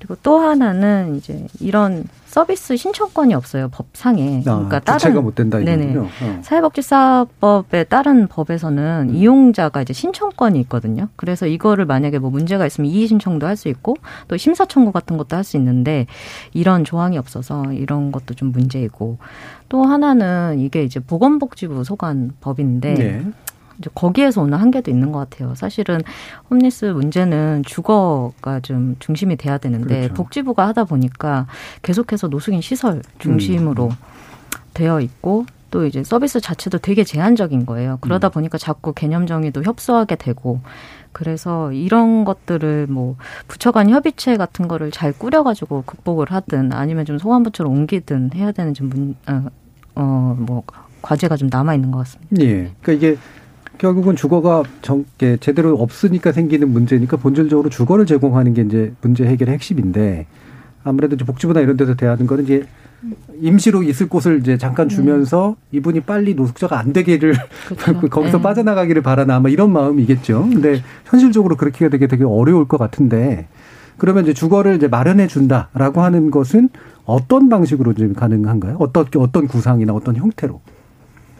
S7: 그리고 또 하나는 이제 이런 서비스 신청권이 없어요 법상에.
S5: 아, 그러니까 아, 다른 못 된다 네네 어.
S7: 사회복지사법에 따른 법에서는 음. 이용자가 이제 신청권이 있거든요. 그래서 이거를 만약에 뭐 문제가 있으면 이의 신청도 할 수 있고 또 심사 청구 같은 것도 할 수 있는데 이런 조항이 없어서 이런 것도 좀 문제이고 또 하나는 이게 이제 보건복지부 소관 법인데 네. 이제 거기에서 오는 한계도 있는 것 같아요. 사실은 홈리스 문제는 주거가 좀 중심이 돼야 되는데 그렇죠. 복지부가 하다 보니까 계속해서 노숙인 시설 중심으로 음. 되어 있고 또 이제 서비스 자체도 되게 제한적인 거예요. 그러다 음. 보니까 자꾸 개념 정의도 협소하게 되고 그래서 이런 것들을 뭐 부처 간 협의체 같은 거를 잘 꾸려가지고 극복을 하든 아니면 좀 소환부처로 옮기든 해야 되는 좀 문, 어, 어, 뭐 과제가 좀 남아 있는 것 같습니다.
S5: 예. 그러니까 이게 결국은 주거가 정, 제대로 없으니까 생기는 문제니까 본질적으로 주거를 제공하는 게 이제 문제 해결의 핵심인데 아무래도 이제 복지부나 이런 데서 대하는 거는 이제 임시로 있을 곳을 이제 잠깐 네. 주면서 네. 이분이 빨리 노숙자가 안 되기를 그렇죠. 거기서 네. 빠져나가기를 바라나 아마 이런 마음이겠죠. 근데 현실적으로 그렇게 되게 되게 어려울 것 같은데 그러면 이제 주거를 이제 마련해 준다라고 하는 것은 어떤 방식으로 좀 가능한가요? 어떤 어떤 구상이나 어떤 형태로?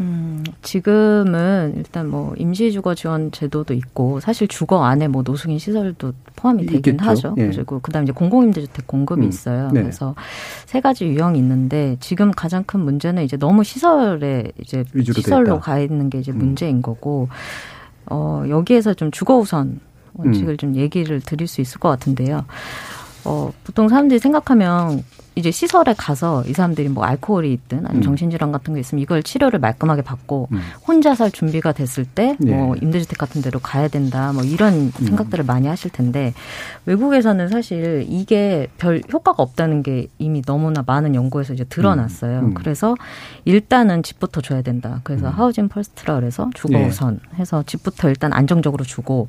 S7: 음, 지금은 일단 뭐 임시 주거 지원 제도도 있고 사실 주거 안에 뭐 노숙인 시설도 포함이 되긴 있겠죠. 하죠. 예. 그리고 그다음 이제 공공임대주택 공급이 음. 있어요. 네. 그래서 세 가지 유형이 있는데 지금 가장 큰 문제는 이제 너무 시설에 이제 시설로 가 있는 게 이제 음. 문제인 거고 어 여기에서 좀 주거 우선 원칙을 음. 좀 얘기를 드릴 수 있을 것 같은데요. 어, 보통 사람들이 생각하면 이제 시설에 가서 이 사람들이 뭐 알코올이 있든 아니면 음. 정신질환 같은 게 있으면 이걸 치료를 말끔하게 받고 음. 혼자 살 준비가 됐을 때뭐 네. 임대주택 같은 데로 가야 된다 뭐 이런 음. 생각들을 많이 하실 텐데 외국에서는 사실 이게 별 효과가 없다는 게 이미 너무나 많은 연구에서 이제 드러났어요. 그래서 일단은 집부터 줘야 된다. 그래서 음. Housing First라 그래서 주거 네. 우선 해서 집부터 일단 안정적으로 주고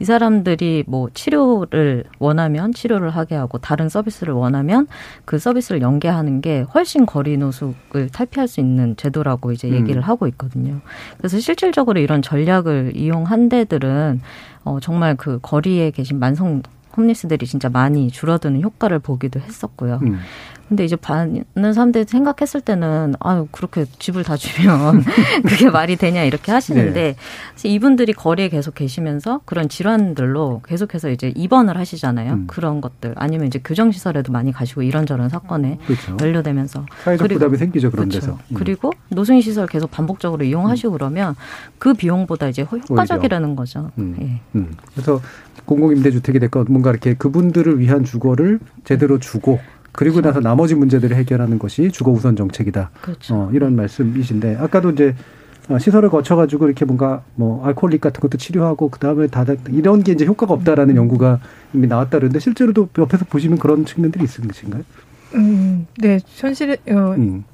S7: 이 사람들이 뭐 치료를 원하면 치료를 하게 하고 다른 서비스를 원하면 그 서비스 를 연계하는 게 훨씬 거리 노숙을 탈피할 수 있는 제도라고 이제 음. 얘기를 음. 하고 있거든요. 그래서 실질적으로 이런 전략을 이용한 데들은 어 정말 그 거리에 계신 만성 홈리스들이 진짜 많이 줄어드는 효과를 보기도 했었고요. 음. 근데 이제 받는 사람들이 생각했을 때는 아유 그렇게 집을 다 주면 그게 말이 되냐 이렇게 하시는데 네. 이분들이 거리에 계속 계시면서 그런 질환들로 계속해서 이제 입원을 하시잖아요. 음. 그런 것들 아니면 이제 교정 시설에도 많이 가시고 이런저런 사건에 그렇죠. 연루되면서
S5: 사회적 그리고, 부담이 생기죠 그런 그렇죠. 데서.
S7: 음. 그리고 노승인 시설 계속 반복적으로 이용하시고 음. 그러면 그 비용보다 이제 효과적이라는 오히려. 거죠.
S5: 음. 예. 음. 그래서 공공임대주택이 됐건 뭔가 이렇게 그분들을 위한 주거를 제대로 주고 그리고 그렇죠. 나서 나머지 문제들을 해결하는 것이 주거 우선 정책이다. 그렇죠. 어, 이런 말씀이신데 아까도 이제 어, 시설을 거쳐가지고 이렇게 뭔가 뭐 알코올릭 같은 것도 치료하고 그 다음에 다 이런 게 이제 효과가 없다라는 연구가 이미 나왔다 그러는데 실제로도 옆에서 보시면 그런 측면들이 있으신가요?
S9: 음, 네, 현실 어, 음.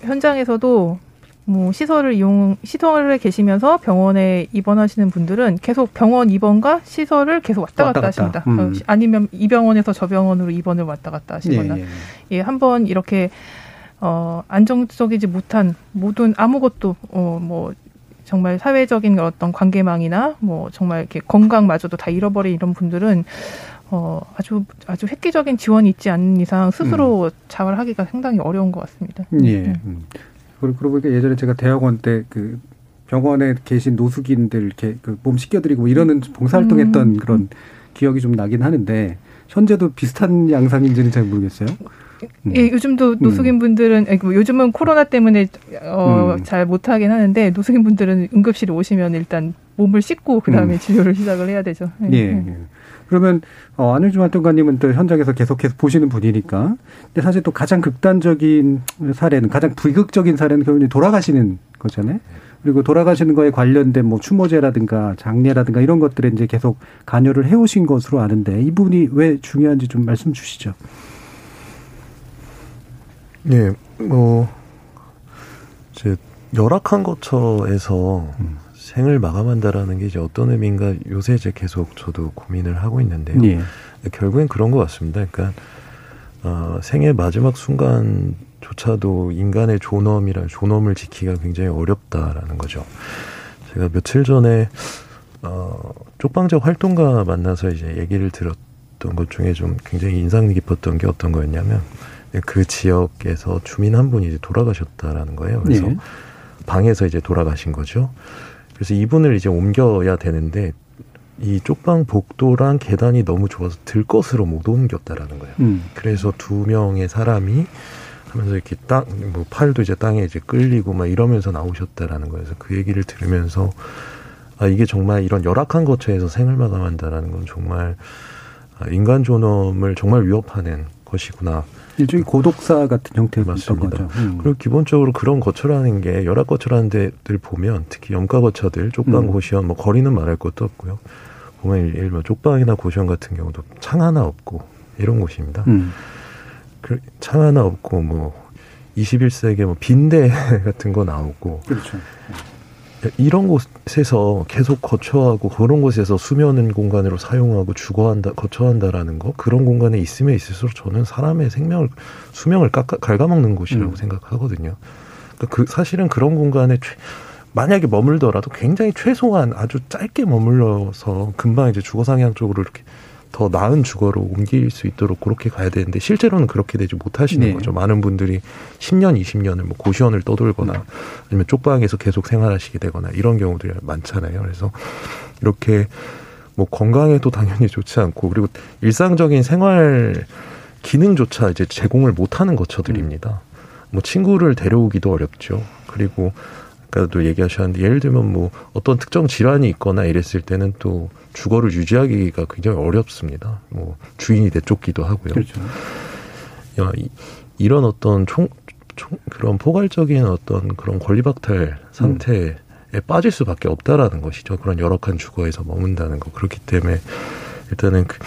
S9: 현장에서도 뭐 시설을 이용 시설에 계시면서 병원에 입원하시는 분들은 계속 병원 입원과 시설을 계속 왔다 갔다, 왔다 하십니다. 음. 어, 아니면 이 병원에서 저 병원으로 입원을 왔다 갔다 하시거나 예, 예. 예 한번 이렇게 어 안정적이지 못한 모든 아무것도 어뭐 정말 사회적인 어떤 관계망이나 뭐 정말 이렇게 건강마저도 다 잃어버린 이런 분들은 어 아주 아주 획기적인 지원이 있지 않는 이상 스스로 음. 자활하기가 상당히 어려운 것 같습니다.
S5: 예. 음. 그러고 보니까 예전에 제가 대학원 때 그 병원에 계신 노숙인들 이렇게 그 몸 씻겨드리고 뭐 이러는 봉사활동 했던 음. 그런 기억이 좀 나긴 하는데 현재도 비슷한 양상인지는 잘 모르겠어요.
S9: 음. 예, 요즘도 음. 노숙인 분들은 뭐 요즘은 코로나 때문에 어, 음. 잘 못하긴 하는데 노숙인 분들은 응급실에 오시면 일단 몸을 씻고 그 다음에 음. 치료를 시작을 해야 되죠.
S5: 예. 예. 예. 그러면 어, 안효주 활동가님은 또 현장에서 계속해서 보시는 분이니까. 근데 사실 또 가장 극단적인 사례는 가장 비극적인 사례는 결국은 돌아가시는 거잖아요. 그리고 돌아가시는 거에 관련된 뭐 추모제라든가 장례라든가 이런 것들에 이제 계속 관여를 해오신 것으로 아는데 이 부분이 왜 중요한지 좀 말씀 주시죠.
S8: 예, 뭐, 이제 열악한 거처에서 음. 생을 마감한다라는 게 이제 어떤 의미인가 요새 이제 계속 저도 고민을 하고 있는데요. 예. 결국엔 그런 것 같습니다. 그러니까 어, 생의 마지막 순간조차도 인간의 존엄이라 존엄을 지키기가 굉장히 어렵다라는 거죠. 제가 며칠 전에 어, 쪽방적 활동가 만나서 이제 얘기를 들었던 것 중에 좀 굉장히 인상 깊었던 게 어떤 거였냐면 그 지역에서 주민 한 분이 이제 돌아가셨다라는 거예요. 그래서 네. 방에서 이제 돌아가신 거죠. 그래서 이분을 이제 옮겨야 되는데 이 쪽방 복도랑 계단이 너무 좋아서 들 것으로 못 옮겼다라는 거예요. 음. 그래서 두 명의 사람이 하면서 이렇게 땅, 뭐 팔도 이제 땅에 이제 끌리고 막 이러면서 나오셨다라는 거예요. 그래서 그 얘기를 들으면서 아, 이게 정말 이런 열악한 거처에서 생을 마감한다라는 건 정말 아, 인간 존엄을 정말 위협하는 것이구나.
S5: 일종의 고독사 같은 형태의
S8: 맞습니다. 거죠. 음. 그리고 기본적으로 그런 거처라는 게 열악 거처라는 데들 보면 특히 염가 거처들 쪽방 음. 고시원 뭐 거리는 말할 것도 없고요. 보면 일반 쪽방이나 고시원 같은 경우도 창 하나 없고 이런 곳입니다. 음. 그, 창 하나 없고 뭐 21세기 뭐 빈대 같은 거 나오고
S5: 그렇죠.
S8: 이런 곳에서 계속 거처하고 그런 곳에서 수면 공간으로 사용하고 주거한다, 거처한다라는 거 그런 공간에 있으면 있을수록 저는 사람의 생명을 수명을 깎아, 갉아먹는 곳이라고 음. 생각하거든요. 그러니까 그 사실은 그런 공간에 최, 만약에 머물더라도 굉장히 최소한 아주 짧게 머물러서 금방 이제 주거 상향 쪽으로 이렇게 더 나은 주거로 옮길 수 있도록 그렇게 가야 되는데 실제로는 그렇게 되지 못하시는 네. 거죠. 많은 분들이 10년, 20년을 뭐 고시원을 떠돌거나 아니면 쪽방에서 계속 생활하시게 되거나 이런 경우들이 많잖아요. 그래서 이렇게 뭐 건강에도 당연히 좋지 않고 그리고 일상적인 생활 기능조차 이제 제공을 못하는 거처들입니다. 뭐 친구를 데려오기도 어렵죠. 그리고 아까도 얘기하셨는데 예를 들면 뭐 어떤 특정 질환이 있거나 이랬을 때는 또 주거를 유지하기가 굉장히 어렵습니다. 뭐 주인이 내쫓기도 하고요. 그렇죠. 야, 이, 이런 어떤 총, 총 그런 포괄적인 어떤 그런 권리박탈 상태에 음. 빠질 수밖에 없다라는 것이죠. 그런 열악한 주거에서 머문다는 거. 그렇기 때문에 일단은 그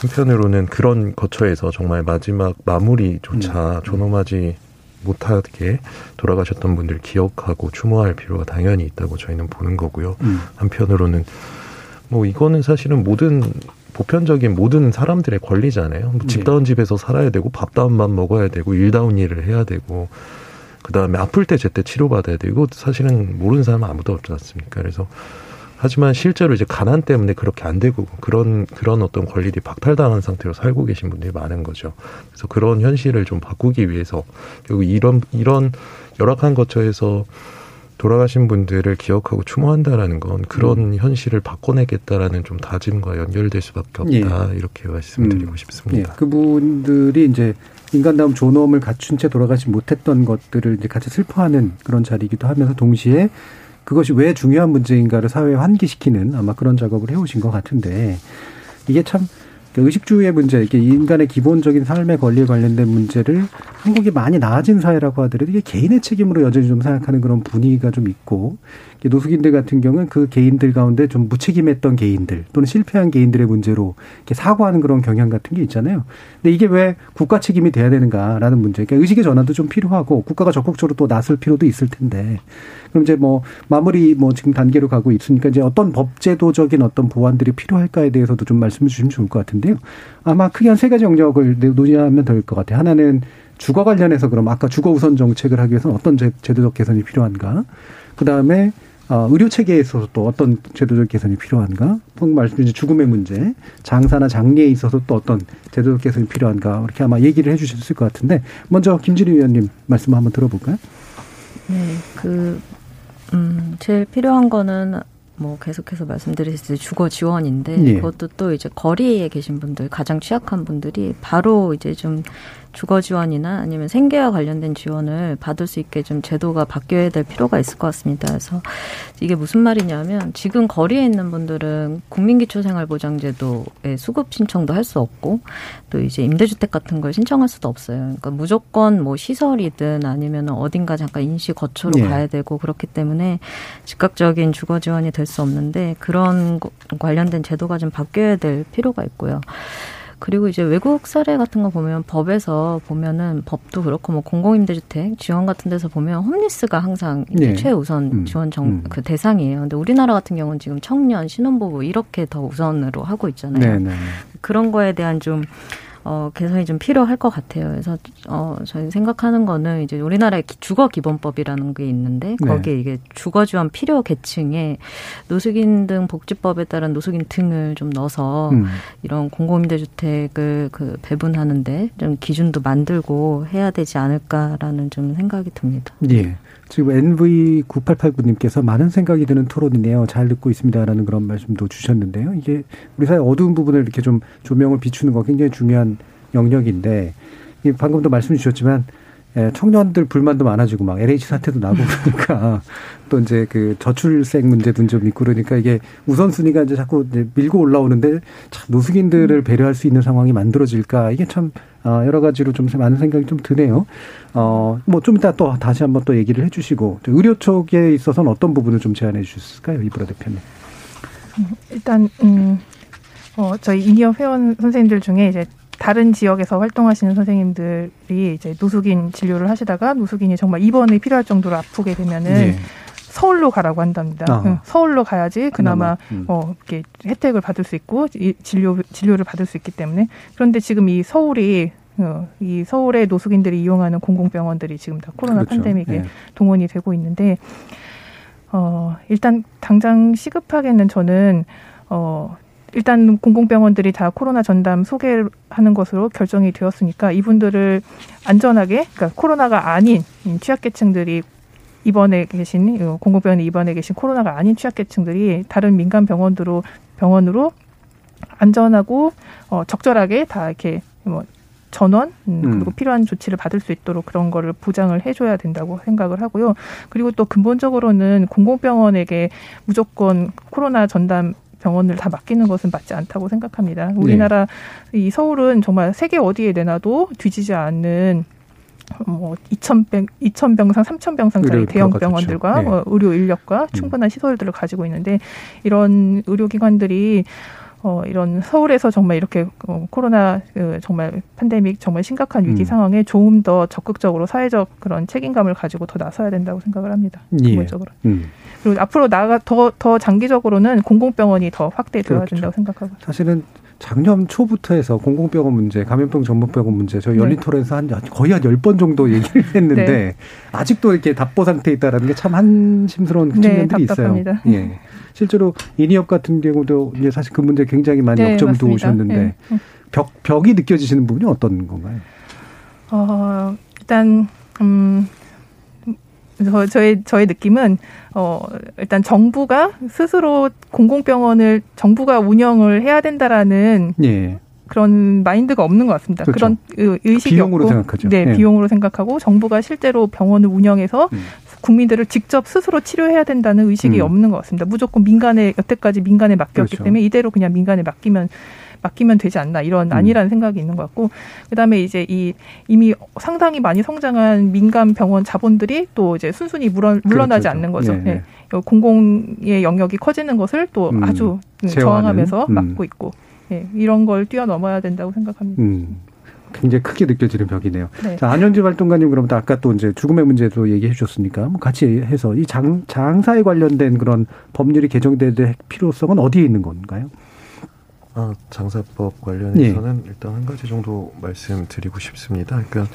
S8: 한편으로는 그런 거처에서 정말 마지막 마무리조차 음. 존엄하지 못하게 돌아가셨던 분들 기억하고 추모할 필요가 당연히 있다고 저희는 보는 거고요. 음. 한편으로는 뭐 이거는 사실은 모든 보편적인 모든 사람들의 권리잖아요. 뭐 네. 집다운 집에서 살아야 되고 밥다운 밥 먹어야 되고 일다운 일을 해야 되고 그다음에 아플 때 제때 치료받아야 되고 사실은 모르는 사람은 아무도 없지 않습니까? 그래서 하지만 실제로 이제 가난 때문에 그렇게 안 되고 그런 그런 어떤 권리들이 박탈당한 상태로 살고 계신 분들이 많은 거죠. 그래서 그런 현실을 좀 바꾸기 위해서 결국 이런 이런 열악한 거처에서 돌아가신 분들을 기억하고 추모한다라는 건 그런 음. 현실을 바꿔내겠다라는 좀 다짐과 연결될 수밖에 없다 예. 이렇게 말씀드리고 음. 싶습니다.
S5: 예. 그분들이 이제 인간다움 존엄을 갖춘 채 돌아가지 못했던 것들을 이제 같이 슬퍼하는 그런 자리이기도 하면서 동시에 그것이 왜 중요한 문제인가를 사회에 환기시키는 아마 그런 작업을 해오신 것 같은데 이게 참 의식주의 문제, 이게 인간의 기본적인 삶의 권리에 관련된 문제를 한국이 많이 나아진 사회라고 하더라도 이게 개인의 책임으로 여전히 좀 생각하는 그런 분위기가 좀 있고 노숙인들 같은 경우는 그 개인들 가운데 좀 무책임했던 개인들 또는 실패한 개인들의 문제로 이렇게 사고하는 그런 경향 같은 게 있잖아요. 근데 이게 왜 국가 책임이 돼야 되는가라는 문제. 그러니까 의식의 전환도 좀 필요하고 국가가 적극적으로 또 나설 필요도 있을 텐데. 그럼 이제 뭐 마무리 뭐 지금 단계로 가고 있으니까 이제 어떤 법제도적인 어떤 보완들이 필요할까에 대해서도 좀 말씀해 주시면 좋을 것 같은데요. 아마 크게 한 세 가지 영역을 논의하면 될 것 같아요. 하나는 주거 관련해서 그럼 아까 주거 우선 정책을 하기 위해서는 어떤 제도적 개선이 필요한가? 그 다음에 어, 의료 체계에 있어서 또 어떤 제도적 개선이 필요한가? 방금 말씀드린 죽음의 문제, 장사나 장례에 있어서 또 어떤 제도적 개선이 필요한가? 이렇게 아마 얘기를 해주셨을 것 같은데 먼저 김진희 위원님 말씀 한번 들어볼까요?
S7: 네, 그 음, 제일 필요한 거는 뭐 계속해서 말씀드렸듯이 주거 지원인데 네. 그것도 또 이제 거리에 계신 분들 가장 취약한 분들이 바로 이제 좀 주거 지원이나 아니면 생계와 관련된 지원을 받을 수 있게 좀 제도가 바뀌어야 될 필요가 있을 것 같습니다. 그래서 이게 무슨 말이냐면 지금 거리에 있는 분들은 국민기초생활보장제도에 수급 신청도 할 수 없고 또 이제 임대주택 같은 걸 신청할 수도 없어요. 그러니까 무조건 뭐 시설이든 아니면 어딘가 잠깐 인시 거처로 네. 가야 되고 그렇기 때문에 즉각적인 주거 지원이 될 수 없는데 그런 관련된 제도가 좀 바뀌어야 될 필요가 있고요. 그리고 이제 외국 사례 같은 거 보면 법에서 보면은 법도 그렇고 뭐 공공임대주택 지원 같은 데서 보면 홈리스가 항상 네. 최우선 음. 지원 정, 음. 그 대상이에요. 근데 우리나라 같은 경우는 지금 청년, 신혼부부 이렇게 더 우선으로 하고 있잖아요. 네, 네. 그런 거에 대한 좀 어, 개선이 좀 필요할 것 같아요. 그래서 어, 저희 생각하는 거는 이제 우리나라의 주거 기본법이라는 게 있는데 네. 거기에 네. 이게 주거 지원 필요 계층에 노숙인 등 복지법에 따른 노숙인 등을 좀 넣어서 음. 이런 공공임대주택을 그 배분하는데 좀 기준도 만들고 해야 되지 않을까라는 좀 생각이 듭니다.
S5: 예. 지금 NV9889님께서 많은 생각이 드는 토론이네요. 잘 듣고 있습니다라는 그런 말씀도 주셨는데요. 이게 우리 사회 어두운 부분을 이렇게 좀 조명을 비추는 거 굉장히 중요한 영역인데 방금도 말씀 주셨지만 예, 청년들 불만도 많아지고 막 LH 사태도 나고 그러니까 또 이제 그 저출생 문제도 좀 있고 그러니까 이게 우선순위가 이제 자꾸 이제 밀고 올라오는데 참 노숙인들을 배려할 수 있는 상황이 만들어질까 이게 참 어, 여러 가지로 좀 많은 생각이 좀 드네요. 어, 뭐 좀 이따 또 다시 한번 또 얘기를 해 주시고 의료 쪽에 있어서는 어떤 부분을 좀 제안해 주실까요? 이브라 대표님.
S9: 일단 음, 어, 저희 인의협 회원 선생님들 중에 이제 다른 지역에서 활동하시는 선생님들이 이제 노숙인 진료를 하시다가 노숙인이 정말 입원이 필요할 정도로 아프게 되면은 네. 서울로 가라고 한답니다. 아. 서울로 가야지 그나마 음. 어 이렇게 혜택을 받을 수 있고 이 진료 진료를 받을 수 있기 때문에 그런데 지금 이 서울이 어, 이 서울의 노숙인들이 이용하는 공공병원들이 지금 다 코로나 그렇죠. 팬데믹에 네. 동원이 되고 있는데 어 일단 당장 시급하게는 저는 어 일단 공공병원들이 다 코로나 전담 소개하는 것으로 결정이 되었으니까 이분들을 안전하게 그러니까 코로나가 아닌 취약계층들이 입원해 계신 공공병원에 입원해 계신 코로나가 아닌 취약계층들이 다른 민간 병원으로 병원으로 안전하고 어, 적절하게 다 이렇게 뭐 전원 음, 그리고 음. 필요한 조치를 받을 수 있도록 그런 거를 보장을 해줘야 된다고 생각을 하고요. 그리고 또 근본적으로는 공공병원에게 무조건 코로나 전담 병원을 다 맡기는 것은 맞지 않다고 생각합니다. 우리나라 네. 이 서울은 정말 세계 어디에 내놔도 뒤지지 않는 뭐 2,000병, 2,000병상, 3,000병상짜리 대형 병원들과 네. 어, 의료 인력과 음. 충분한 음. 시설들을 가지고 있는데 이런 의료기관들이 어, 이런 서울에서 정말 이렇게 어, 코로나 그 정말 팬데믹 정말 심각한 위기 음. 상황에 조금 더 적극적으로 사회적 그런 책임감을 가지고 더 나서야 된다고 생각을 합니다. 예. 기본적으로. 예. 음. 그리고 앞으로 나가 더 더 장기적으로는 공공병원이 더 확대되어야 그렇죠. 된다고 생각하고.
S5: 사실은 작년 초부터 해서 공공병원 문제, 감염병 전문병원 문제, 저희 열린 네. 토론에서 한 거의 한 열 번 정도 얘기를 했는데 네. 아직도 이렇게 답보 상태에 있다라는 게 참 한심스러운 네, 측면들이 있어요. 예. 실제로 이니업 같은 경우도 이제 사실 그 문제 굉장히 많이 네, 역점을 두셨는데 네. 벽 벽이 느껴지시는 부분이 어떤 건가요?
S9: 어, 일단 음 저, 저의 저의 느낌은 어 일단 정부가 스스로 공공병원을 정부가 운영을 해야 된다라는 예. 그런 마인드가 없는 것 같습니다. 그렇죠. 그런 의식이
S5: 비용으로 없고, 생각하죠.
S9: 네, 예. 비용으로 생각하고 정부가 실제로 병원을 운영해서 음. 국민들을 직접 스스로 치료해야 된다는 의식이 음. 없는 것 같습니다. 무조건 민간에 여태까지 민간에 맡겼기 그렇죠. 때문에 이대로 그냥 민간에 맡기면 맡기면 되지 않나 이런 음. 아니라는 생각이 있는 것 같고 그다음에 이제 이 이미 상당히 많이 성장한 민간 병원 자본들이 또 이제 순순히 물론 물러나지 그렇죠. 않는 거죠. 네, 네. 네. 공공의 영역이 커지는 것을 또 음. 아주 저항하면서 음. 막고 있고 네. 이런 걸 뛰어넘어야 된다고 생각합니다. 음.
S5: 굉장히 크게 느껴지는 벽이네요. 네. 자, 안현주 활동가님 그럼 아까 또 이제 죽음의 문제도 얘기해 주셨으니까 뭐 같이 해서 이 장, 장사에 관련된 그런 법률이 개정될 필요성은 어디에 있는 건가요?
S8: 아, 장사법 관련해서는 예. 일단 한 가지 정도 말씀드리고 싶습니다. 그러니까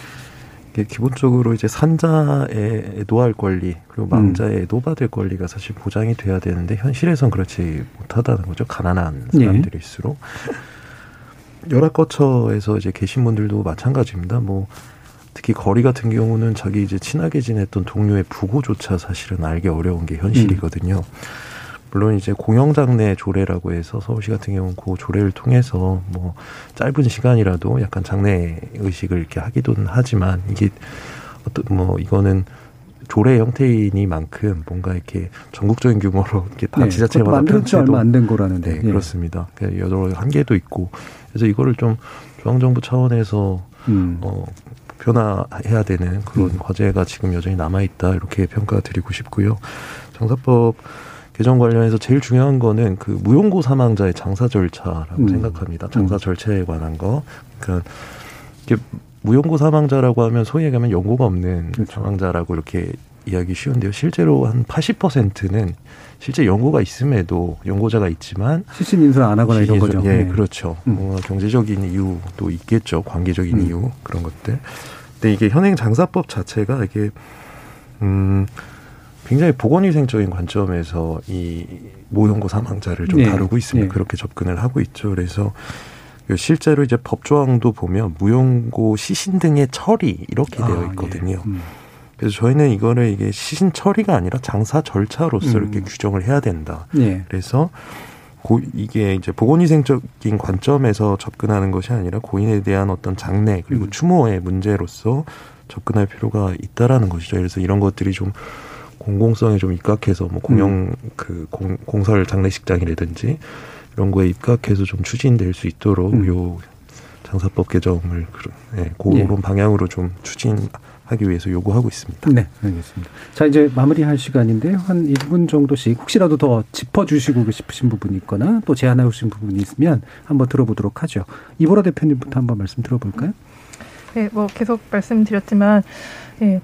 S8: 이게 기본적으로 이제 산자의 애도할 권리 그리고 망자의 음. 애도받을 권리가 사실 보장이 돼야 되는데 현실에선 그렇지 못하다는 거죠. 가난한 예. 사람들일수록 예. 열악거처에서 이제 계신 분들도 마찬가지입니다. 뭐 특히 거리 같은 경우는 자기 이제 친하게 지냈던 동료의 부고조차 사실은 알기 어려운 게 현실이거든요. 음. 물론 이제 공영장내 조례라고 해서 서울시 같은 경우는 그 조례를 통해서 뭐 짧은 시간이라도 약간 장례 의식을 이렇게 하기도 하지만 이게 어떤 뭐 이거는 조례 형태이니만큼 뭔가 이렇게 전국적인 규모로 이렇게 다 네, 지자체마다
S5: 지 얼마 안 된 거라는데
S8: 네, 예. 그렇습니다. 여러 한계도 있고 그래서 이거를 좀 중앙정부 차원에서 음. 어 변화해야 되는 그런 음. 과제가 지금 여전히 남아 있다 이렇게 평가드리고 싶고요. 장사법 개정 관련해서 제일 중요한 거는 그 무용고 사망자의 장사 절차라고 음. 생각합니다. 장사 음. 절차에 관한 거. 그러니까 이게 무용고 사망자라고 하면 소위 얘기하면 연고가 없는 그렇죠. 사망자라고 이렇게 이야기 쉬운데요. 실제로 한 80%는 실제 연고가 있음에도 연고자가 있지만
S5: 실신 인수 안 하거나 이런 거죠.
S8: 예, 네. 그렇죠. 음. 뭐 경제적인 이유도 있겠죠. 관계적인 음. 이유 그런 것들. 근데 이게 현행 장사법 자체가 이게 음 굉장히 보건위생적인 관점에서 이 모형고 사망자를 좀 네. 다루고 있습니다. 네. 그렇게 접근을 하고 있죠. 그래서 실제로 이제 법조항도 보면 무용고 시신 등의 처리 이렇게 아, 되어 예. 있거든요. 예. 음. 그래서 저희는 이거를 이게 시신 처리가 아니라 장사 절차로서 음. 이렇게 규정을 해야 된다. 예. 그래서 고, 이게 이제 보건위생적인 관점에서 접근하는 것이 아니라 고인에 대한 어떤 장례 그리고 음. 추모의 문제로서 접근할 필요가 있다라는 것이죠. 그래서 이런 것들이 좀 공공성에 좀 입각해서 뭐 공영 음. 그 공, 공설 장례식장이라든지 이런 거에 입각해서 좀 추진될 수 있도록 음. 요 장사법 개정을 네, 그런 예. 방향으로 좀 추진하기 위해서 요구하고 있습니다.
S5: 네, 알겠습니다. 자, 이제 마무리할 시간인데요. 한 1분 정도씩 혹시라도 더 짚어주시고 싶으신 부분이 있거나 또 제안하고 싶은 부분이 있으면 한번 들어보도록 하죠. 이보라 대표님부터 한번 말씀 들어볼까요?
S9: 네, 뭐 계속 말씀드렸지만, 예,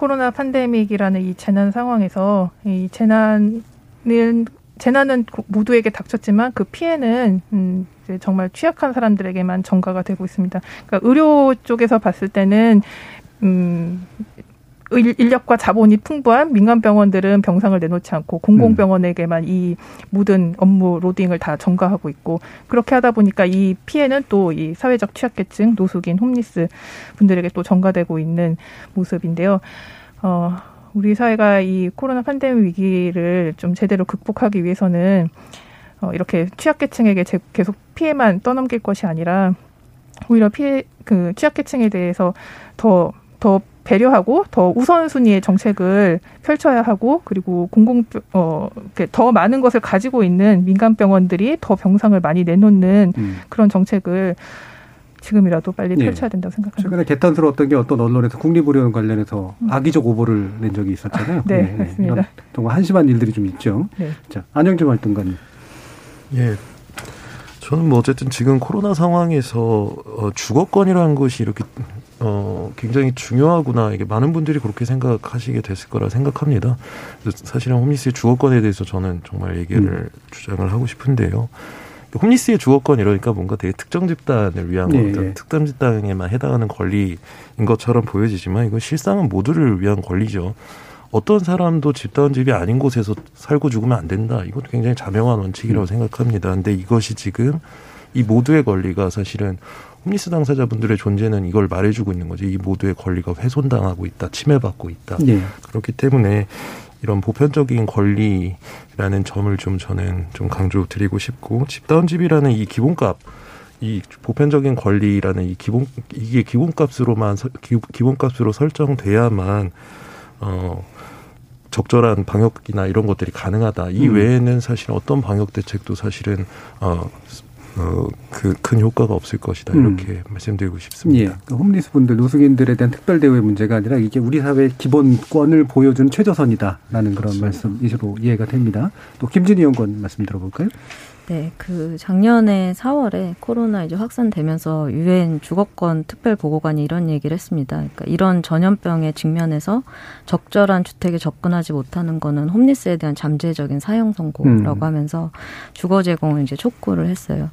S9: 코로나 팬데믹이라는 이 재난 상황에서 이 재난은 재난은 모두에게 닥쳤지만 그 피해는 음 이제 정말 취약한 사람들에게만 전가가 되고 있습니다. 그러니까 의료 쪽에서 봤을 때는 음 인력과 자본이 풍부한 민간 병원들은 병상을 내놓지 않고 공공병원에게만 이 모든 업무 로딩을 다 전가하고 있고 그렇게 하다 보니까 이 피해는 또 이 사회적 취약계층, 노숙인, 홈리스 분들에게 또 전가되고 있는 모습인데요. 어, 우리 사회가 이 코로나 팬데믹 위기를 좀 제대로 극복하기 위해서는 어, 이렇게 취약계층에게 계속 피해만 떠넘길 것이 아니라 오히려 피해 그 취약계층에 대해서 더더 배려하고 더 우선순위의 정책을 펼쳐야 하고 그리고 공공 어더 많은 것을 가지고 있는 민간 병원들이 더 병상을 많이 내놓는 음. 그런 정책을 지금이라도 빨리 네. 펼쳐야 된다고 생각합니다.
S5: 최근에 개탄스러웠던 게 어떤 언론에서 국립의료원 관련해서 음. 악의적 오보를 낸 적이 있었잖아요.
S9: 네, 네, 맞습니다. 이런
S5: 정말 한심한 일들이 좀 있죠. 네. 자, 안영준 활동가님.
S8: 예, 저는 뭐 어쨌든 지금 코로나 상황에서 어, 주거권이라는 것이 이렇게 어, 굉장히 중요하구나. 이게 많은 분들이 그렇게 생각하시게 됐을 거라 생각합니다. 사실은 홈리스의 주거권에 대해서 저는 정말 얘기를 음. 주장을 하고 싶은데요. 홈리스의 주거권 이러니까 뭔가 되게 특정 집단을 위한 네. 어떤 특정 집단에만 해당하는 권리인 것처럼 보여지지만 이건 실상은 모두를 위한 권리죠. 어떤 사람도 집다운 집이 아닌 곳에서 살고 죽으면 안 된다. 이것도 굉장히 자명한 원칙이라고 음. 생각합니다. 근데 이것이 지금 이 모두의 권리가 사실은 홈리스 당사자분들의 존재는 이걸 말해주고 있는 거지. 이 모두의 권리가 훼손당하고 있다, 침해받고 있다. 네. 그렇기 때문에 이런 보편적인 권리라는 점을 좀 저는 좀 강조드리고 싶고 집다운 집이라는 이 기본값 이 보편적인 권리라는 이 기본 이게 기본값으로만 기본값으로 설정돼야만 어 적절한 방역이나 이런 것들이 가능하다. 이 음. 외에는 사실 어떤 방역 대책도 사실은 어, 어, 그 큰 효과가 없을 것이다 이렇게 음. 말씀드리고 싶습니다.
S5: 예, 그 홈리스 분들, 노숙인들에 대한 특별 대우의 문제가 아니라 이게 우리 사회의 기본권을 보여주는 최저선이다라는 그런 말씀이시로 이해가 됩니다. 또 김진희 연구원 말씀 들어볼까요?
S7: 네, 그 작년에 4월에 코로나 이제 확산되면서 유엔 주거권 특별 보고관이 이런 얘기를 했습니다. 그러니까 이런 전염병에 직면해서 적절한 주택에 접근하지 못하는 거는 홈리스에 대한 잠재적인 사형 선고라고 음. 하면서 주거 제공을 이제 촉구를 했어요.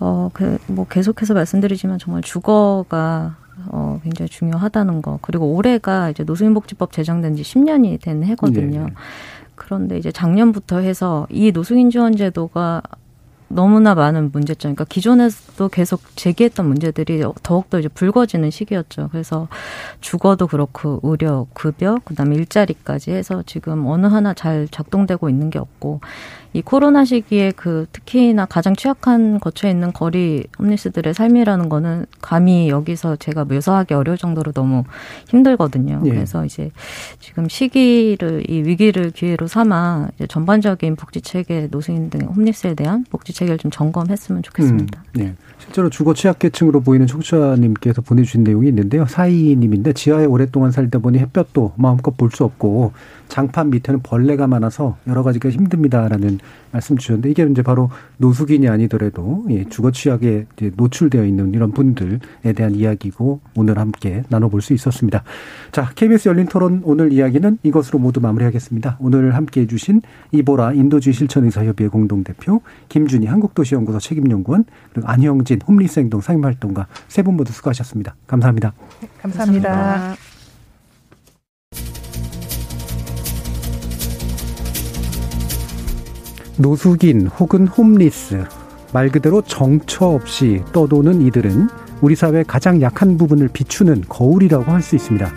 S7: 어, 그, 뭐 계속해서 말씀드리지만 정말 주거가 어, 굉장히 중요하다는 거. 그리고 올해가 이제 노숙인복지법 제정된 지 10년이 된 해거든요. 네. 그런데 이제 작년부터 해서 이 노숙인 지원 제도가 너무나 많은 문제점. 그러니까 기존에도 계속 제기했던 문제들이 더욱더 이제 불거지는 시기였죠. 그래서 주거도 그렇고 의료, 급여, 그다음에 일자리까지 해서 지금 어느 하나 잘 작동되고 있는 게 없고 이 코로나 시기에 그 특히나 가장 취약한 거처에 있는 거리 홈리스들의 삶이라는 거는 감히 여기서 제가 묘사하기 어려울 정도로 너무 힘들거든요. 예. 그래서 이제 지금 시기를 이 위기를 기회로 삼아 전반적인 복지 체계 노숙인 등 홈리스에 대한 복지 체계를 좀 점검했으면 좋겠습니다.
S5: 음, 네. 실제로 주거 취약계층으로 보이는 청취자님께서 보내주신 내용이 있는데요. 사이님인데 지하에 오랫동안 살다 보니 햇볕도 마음껏 볼 수 없고 장판 밑에는 벌레가 많아서 여러 가지가 힘듭니다라는 말씀 주셨는데 이게 이제 바로 노숙인이 아니더라도 예, 주거 취약에 노출되어 있는 이런 분들에 대한 이야기고 오늘 함께 나눠볼 수 있었습니다. 자, KBS 열린 토론 오늘 이야기는 이것으로 모두 마무리하겠습니다. 오늘 함께 해주신 이보라 인도주의 실천의사협의회 공동대표 김준희 한국도시연구소 책임연구원 그리고 안형진 홈리스 행동 상임활동가 세 분 모두 수고하셨습니다. 감사합니다.
S9: 감사합니다. 감사합니다.
S5: 노숙인 혹은 홈리스, 말 그대로 정처 없이 떠도는 이들은 우리 사회의 가장 약한 부분을 비추는 거울이라고 할 수 있습니다.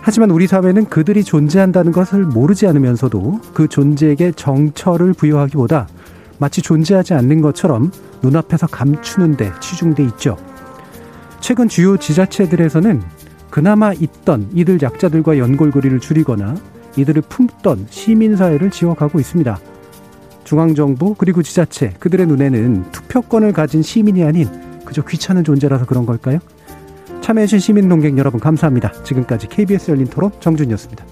S5: 하지만 우리 사회는 그들이 존재한다는 것을 모르지 않으면서도 그 존재에게 정처를 부여하기보다 마치 존재하지 않는 것처럼 눈앞에서 감추는 데 치중돼 있죠. 최근 주요 지자체들에서는 그나마 있던 이들 약자들과 연골고리를 줄이거나 이들을 품던 시민사회를 지어가고 있습니다. 중앙정부 그리고 지자체 그들의 눈에는 투표권을 가진 시민이 아닌 그저 귀찮은 존재라서 그런 걸까요? 참여해주신 시민 동객 여러분 감사합니다. 지금까지 KBS 열린 토론 정준이었습니다.